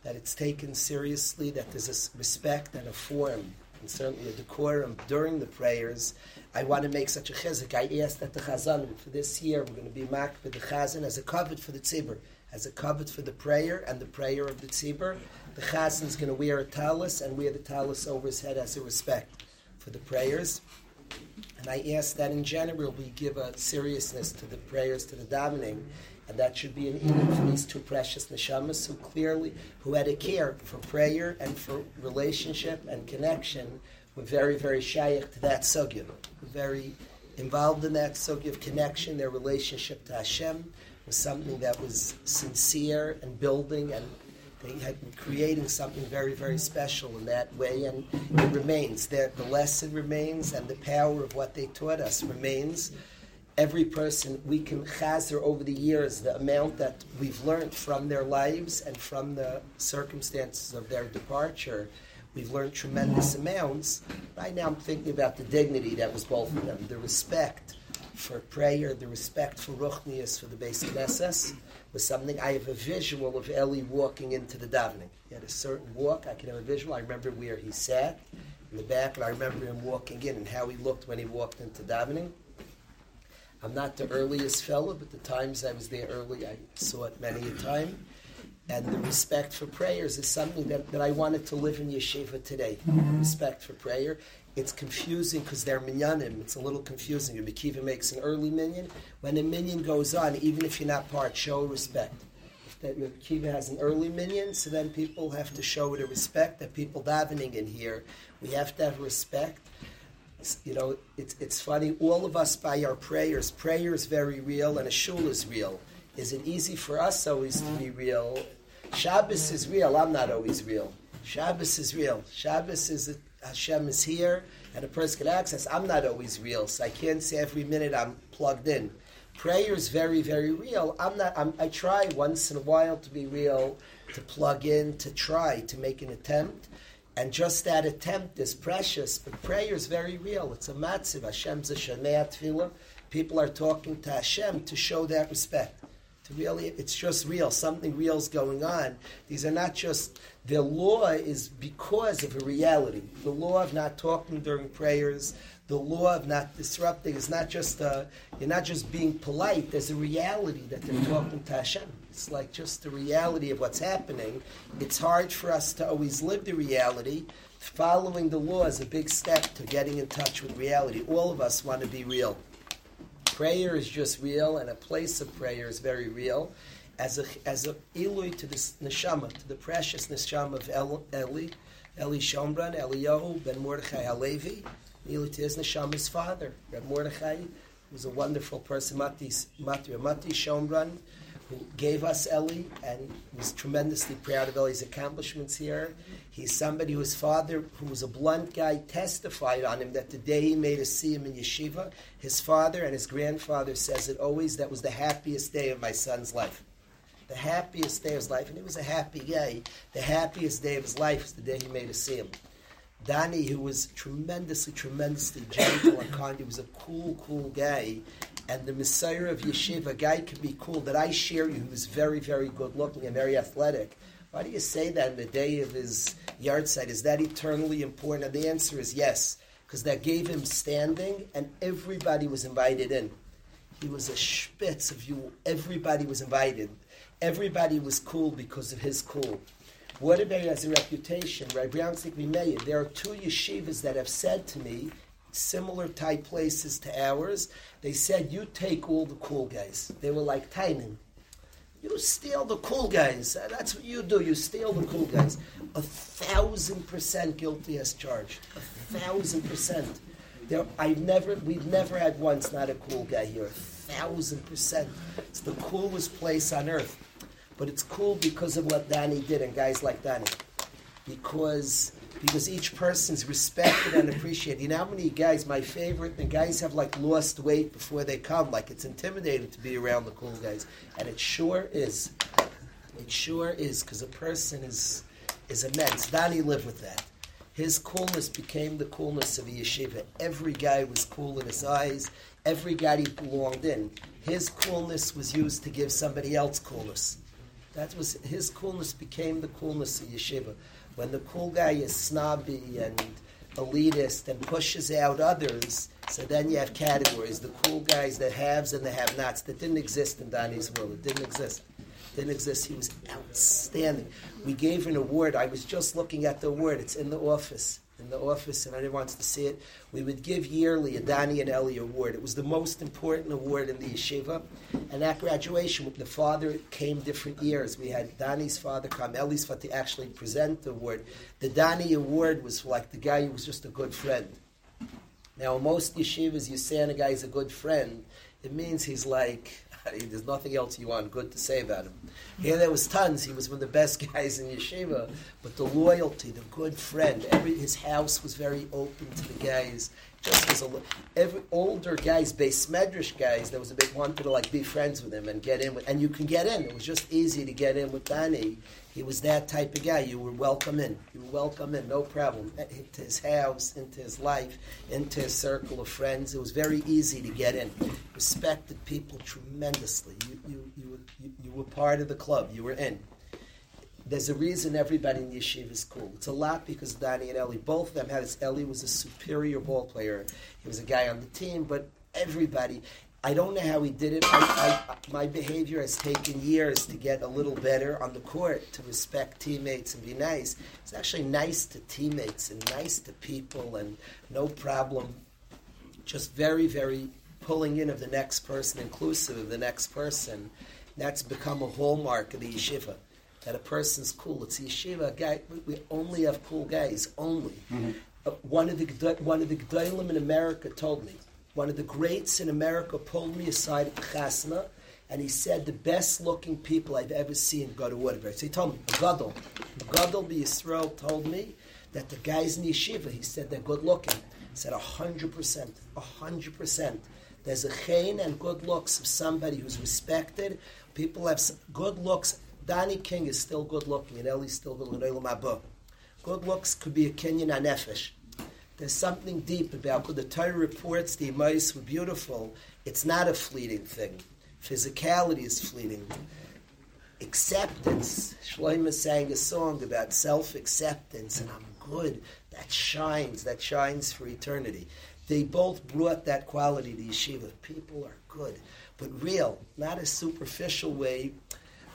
that it's taken seriously, that there's a respect and a form, and certainly a decorum during the prayers. I want to make such a chizuk. I asked that the Chazan for this year, we're going to be marked with the Chazan as a kavod for the tzibur, as a kavod for the prayer and the prayer of the tzibur. The Chazan is going to wear a tallis and wear the tallis over his head as a respect for the prayers. And I ask that in general we give a seriousness to the prayers, to the davening, and that should be an evening for these two precious neshamas who clearly, who had a care for prayer and for relationship and connection, were very, very shayach to that sugya, very involved in that sugya of connection, their relationship to Hashem was something that was sincere and building and they had been creating something very, very special in that way, and it remains. The, the lesson remains, and the power of what they taught us remains. Every person, we can chazer over the years the amount that we've learned from their lives and from the circumstances of their departure. We've learned tremendous amounts. Right now, I'm thinking about the dignity that was both of them, the respect for prayer, the respect for ruchnias, for the Beis Knesses, was something. I have a visual of Eli walking into the davening. He had a certain walk. I can have a visual. I remember where he sat in the back, and I remember him walking in and how he looked when he walked into davening. I'm not the earliest fellow, but the times I was there early, I saw it many a time. And the respect for prayers is something that, that I wanted to live in yeshiva today. Mm-hmm. Respect for prayer. It's confusing because they're minyanim. It's a little confusing. Rabbi Kiva makes an early minyan. When a minyan goes on, even if you're not part, show respect. That Rabbi Kiva has an early minyan, so then people have to show a respect. That people davening in here, we have to have respect. It's- You know, it's, it's funny. All of us by our prayers, prayer is very real, and a shul is real. Is it easy for us always to be real? Shabbos is real. I'm not always real. Shabbos is real. Shabbos is Hashem is here, and a person can access. I'm not always real, so I can't say every minute I'm plugged in. Prayer is very, very real. I'm not. I'm, I try once in a while to be real, to plug in, to try to make an attempt, and just that attempt is precious. But prayer is very real. It's a matziv. Hashem's a tefillah. People are talking to Hashem to show that respect to really it's just real. Something real is going on. These are not just the law is because of a reality. The law of not talking during prayers the law of not disrupting. Is not just uh, you're not just being polite. There's a reality that they're talking to Hashem. It's like just the reality of what's happening. It's hard for us to always live the reality. Following the law is a big step to getting in touch with reality. All of us want to be real. Prayer is just real, and a place of prayer is very real. As a as a ilui to this neshama, to the precious neshama of El, Eli, Eli Shomron, Eliyahu ben Mordechai Halevi, ilui to his neshama's father, Reb Mordechai, was a wonderful person, Mati Mati Mati Shomron, who gave us Eli and was tremendously proud of Eli's accomplishments here. He's somebody whose father, who was a blunt guy, testified on him that the day he made a siyum in yeshiva, his father and his grandfather says it always, that was the happiest day of my son's life. The happiest day of his life, and he was a happy guy. The happiest day of his life was the day he made a siyum. Danny, who was tremendously, tremendously gentle and kind, he was a cool, cool guy. And the Messiah of Yeshiva, a guy can be cool, that I share you, who was very, very good looking and very athletic. Why do you say that in the day of his yahrtzeit? Is that eternally important? And the answer is yes, because that gave him standing, and everybody was invited in. He was a spitz of you. Everybody was invited. Everybody was cool because of his cool. Waterbury has a reputation, right? Brownsink Meir. There are two yeshivas that have said to me, similar type places to ours, they said, You take all the cool guys. They were like Tynan. You steal the cool guys. Uh, That's what you do. You steal the cool guys. A thousand percent guilty as charged. A thousand percent. There, I never, we've never had once not a cool guy here. A thousand percent. It's the coolest place on earth. But it's cool because of what Danny did and guys like Danny. Because because each person's respected and appreciated. You know how many guys, my favorite, the guys have like lost weight before they come. Like it's intimidating to be around the cool guys. And it sure is. It sure is, because a person is is immense. Danny lived with that. His coolness became the coolness of a yeshiva. Every guy was cool in his eyes. Every guy he belonged in. His coolness was used to give somebody else coolness. That was his coolness became the coolness of yeshiva. When the cool guy is snobby and elitist and pushes out others, so then you have categories: the cool guys, the haves, and the have-nots. That didn't exist in Donnie's world. It didn't exist. Didn't exist. He was outstanding. We gave an award. I was just looking at the award. It's in the office. In the office, and anyone wants to see it, we would give yearly a Danny and Ellie award. It was the most important award in the yeshiva. And at graduation, the father came different years. We had Danny's father come, Ellie's father actually present the award. The Danny award was like the guy who was just a good friend. Now, most yeshivas, you say a guy's a good friend, it means he's like, there's nothing else you want good to say about him. Here there was tons. He was one of the best <laughs> guys in yeshiva, but the loyalty, the good friend, every his house was very open to the guys. Just as a every older guys, Beis Medrash guys, there was a big wanted to like be friends with him and get in with, and you can get in. It was just easy to get in with Danny. He was that type of guy. You were welcome in. You were welcome in, no problem. Into his house, into his life, into his circle of friends. It was very easy to get in. Respected people tremendously. You, you, you, were, you, you were part of the club. You were in. There's a reason everybody in yeshiva is cool. It's a lot because Danny and Ellie, both of them had this. Ellie was a superior ball player. He was a guy on the team, but everybody. I don't know how he did it. I, I, my behavior has taken years to get a little better on the court, to respect teammates and be nice. It's actually nice to teammates and nice to people and no problem. Just very, very pulling in of the next person, inclusive of the next person. That's become a hallmark of the yeshiva. That a person's cool. It's a yeshiva guy. We, we only have cool guys. Only. Uh, one of the one of the gedolim in America told me. One of the greats in America pulled me aside at Chasna, and he said the best looking people I've ever seen go to Waterbury. So he told me, Gadol, Gadol the Yisrael told me that the guys in yeshiva, he said they're good looking. He said hundred percent, hundred percent. There's a chain and good looks of somebody who's respected. People have good looks. Danny King is still good looking, and Ellie's still good looking. Good looks could be a Kenyan anefesh. There's something deep about the Torah reports the Emais were beautiful. It's not a fleeting thing. Physicality is fleeting. Acceptance. Shlomo sang a song about self-acceptance, and I'm good. That shines. That shines for eternity. They both brought that quality to yeshiva. People are good, but real, not a superficial way.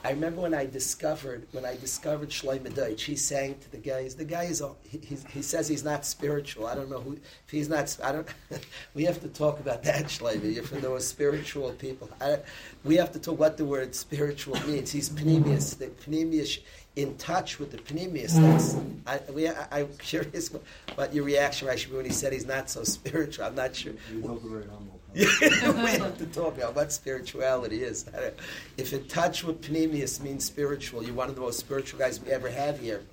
I remember when I discovered when I discovered Shlomo Deutsch. He sang to the guys. The guy is he, he says he's not spiritual. I don't know who if he's not. I don't. <laughs> we have to talk about that Shlomo. If there were spiritual people, I, we have to talk what the word spiritual means. He's pnimius. The pnimius in touch with the pnimius. That's I, we, I, I'm <laughs> curious what, what your reaction was when he said he's not so spiritual. I'm not sure. <laughs> we have <laughs> to talk about what spirituality is. If in touch with pnimius means spiritual, you're one of the most spiritual guys we ever had here.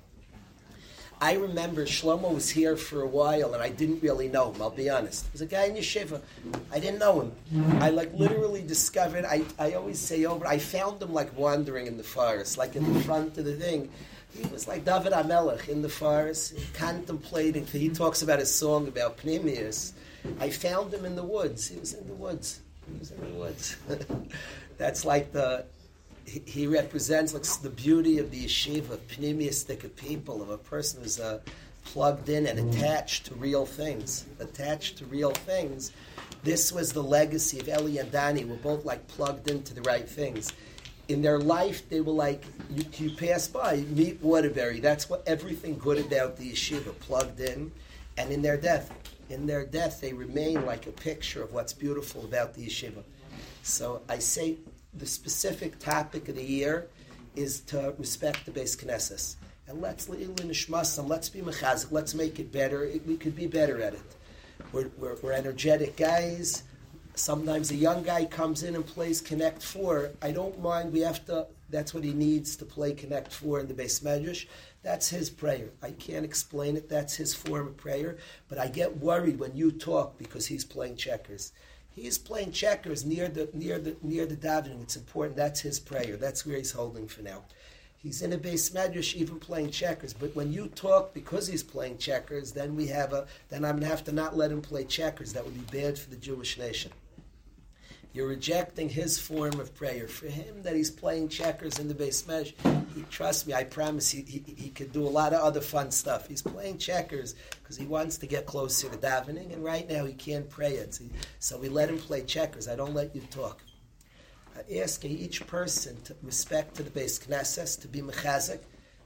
I remember Shlomo was here for a while, and I didn't really know him. I'll be honest. He was a guy in yeshiva. I didn't know him. I like literally discovered. I, I always say oh, over. I found him like wandering in the forest, like in the front of the thing. He was like David Hamelech in the forest, contemplating. He talks about his song about pnimius. I found him in the woods. He was in the woods. He was in the woods. <laughs> That's like the. He, represents like the beauty of the yeshiva, pneumistic of people, of a person who's uh, plugged in and attached to real things. Attached to real things. This was the legacy of Eli and Dani. We're both like plugged into the right things. In their life, they were like you, you pass by, meet Waterbury. That's what everything good about the yeshiva, plugged in, and in their death, in their death, they remain like a picture of what's beautiful about the yeshiva. So I say the specific topic of the year is to respect the Beis Knesset. And let's nishmasam, let's be mechazik, let's make it better. It, we could be better at it. We're, we're, we're energetic guys. Sometimes a young guy comes in and plays Connect Four. I don't mind. We have to. That's what he needs to play Connect Four in the Beis Medrash. That's his prayer. I can't explain it. That's his form of prayer. But I get worried when you talk because he's playing checkers. He's playing checkers near the near the near the davening. It's important. That's his prayer. That's where he's holding for now. He's in a Beis Medrash, even playing checkers. But when you talk because he's playing checkers, then we have a. Then I'm gonna have to not let him play checkers. That would be bad for the Jewish nation. You're rejecting his form of prayer. For him, that he's playing checkers in the base mesh, he, trust me, I promise he, he, he could do a lot of other fun stuff. He's playing checkers because he wants to get closer to davening, and right now he can't pray it. So, we let him play checkers. I don't let you talk. I'm asking each person to respect to the Beis Knesset, to be mechazik,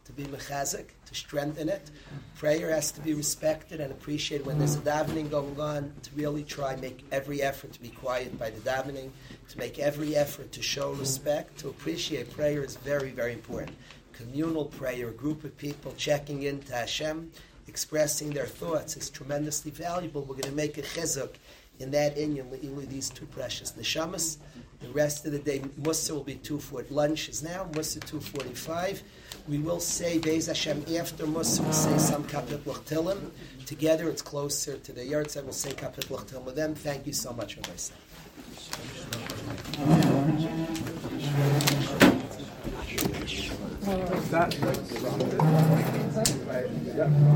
to be mechazik, to strengthen it. Prayer has to be respected and appreciated when there's a davening going on. To really try make every effort to be quiet by the davening, to make every effort to show respect, to appreciate prayer is very very important. Communal prayer, a group of people checking in to Hashem, expressing their thoughts is tremendously valuable. We're going to make a chizuk in that inyan these two precious neshamas. The rest of the day, Musa will be two forty. Lunch is now Musa two forty-five. We will say Beis Hashem after Musa. We'll say some kapit Tehillim. Together, it's closer to the yard We'll say kapit Tehillim with them. Thank you so much, Rabbi. That,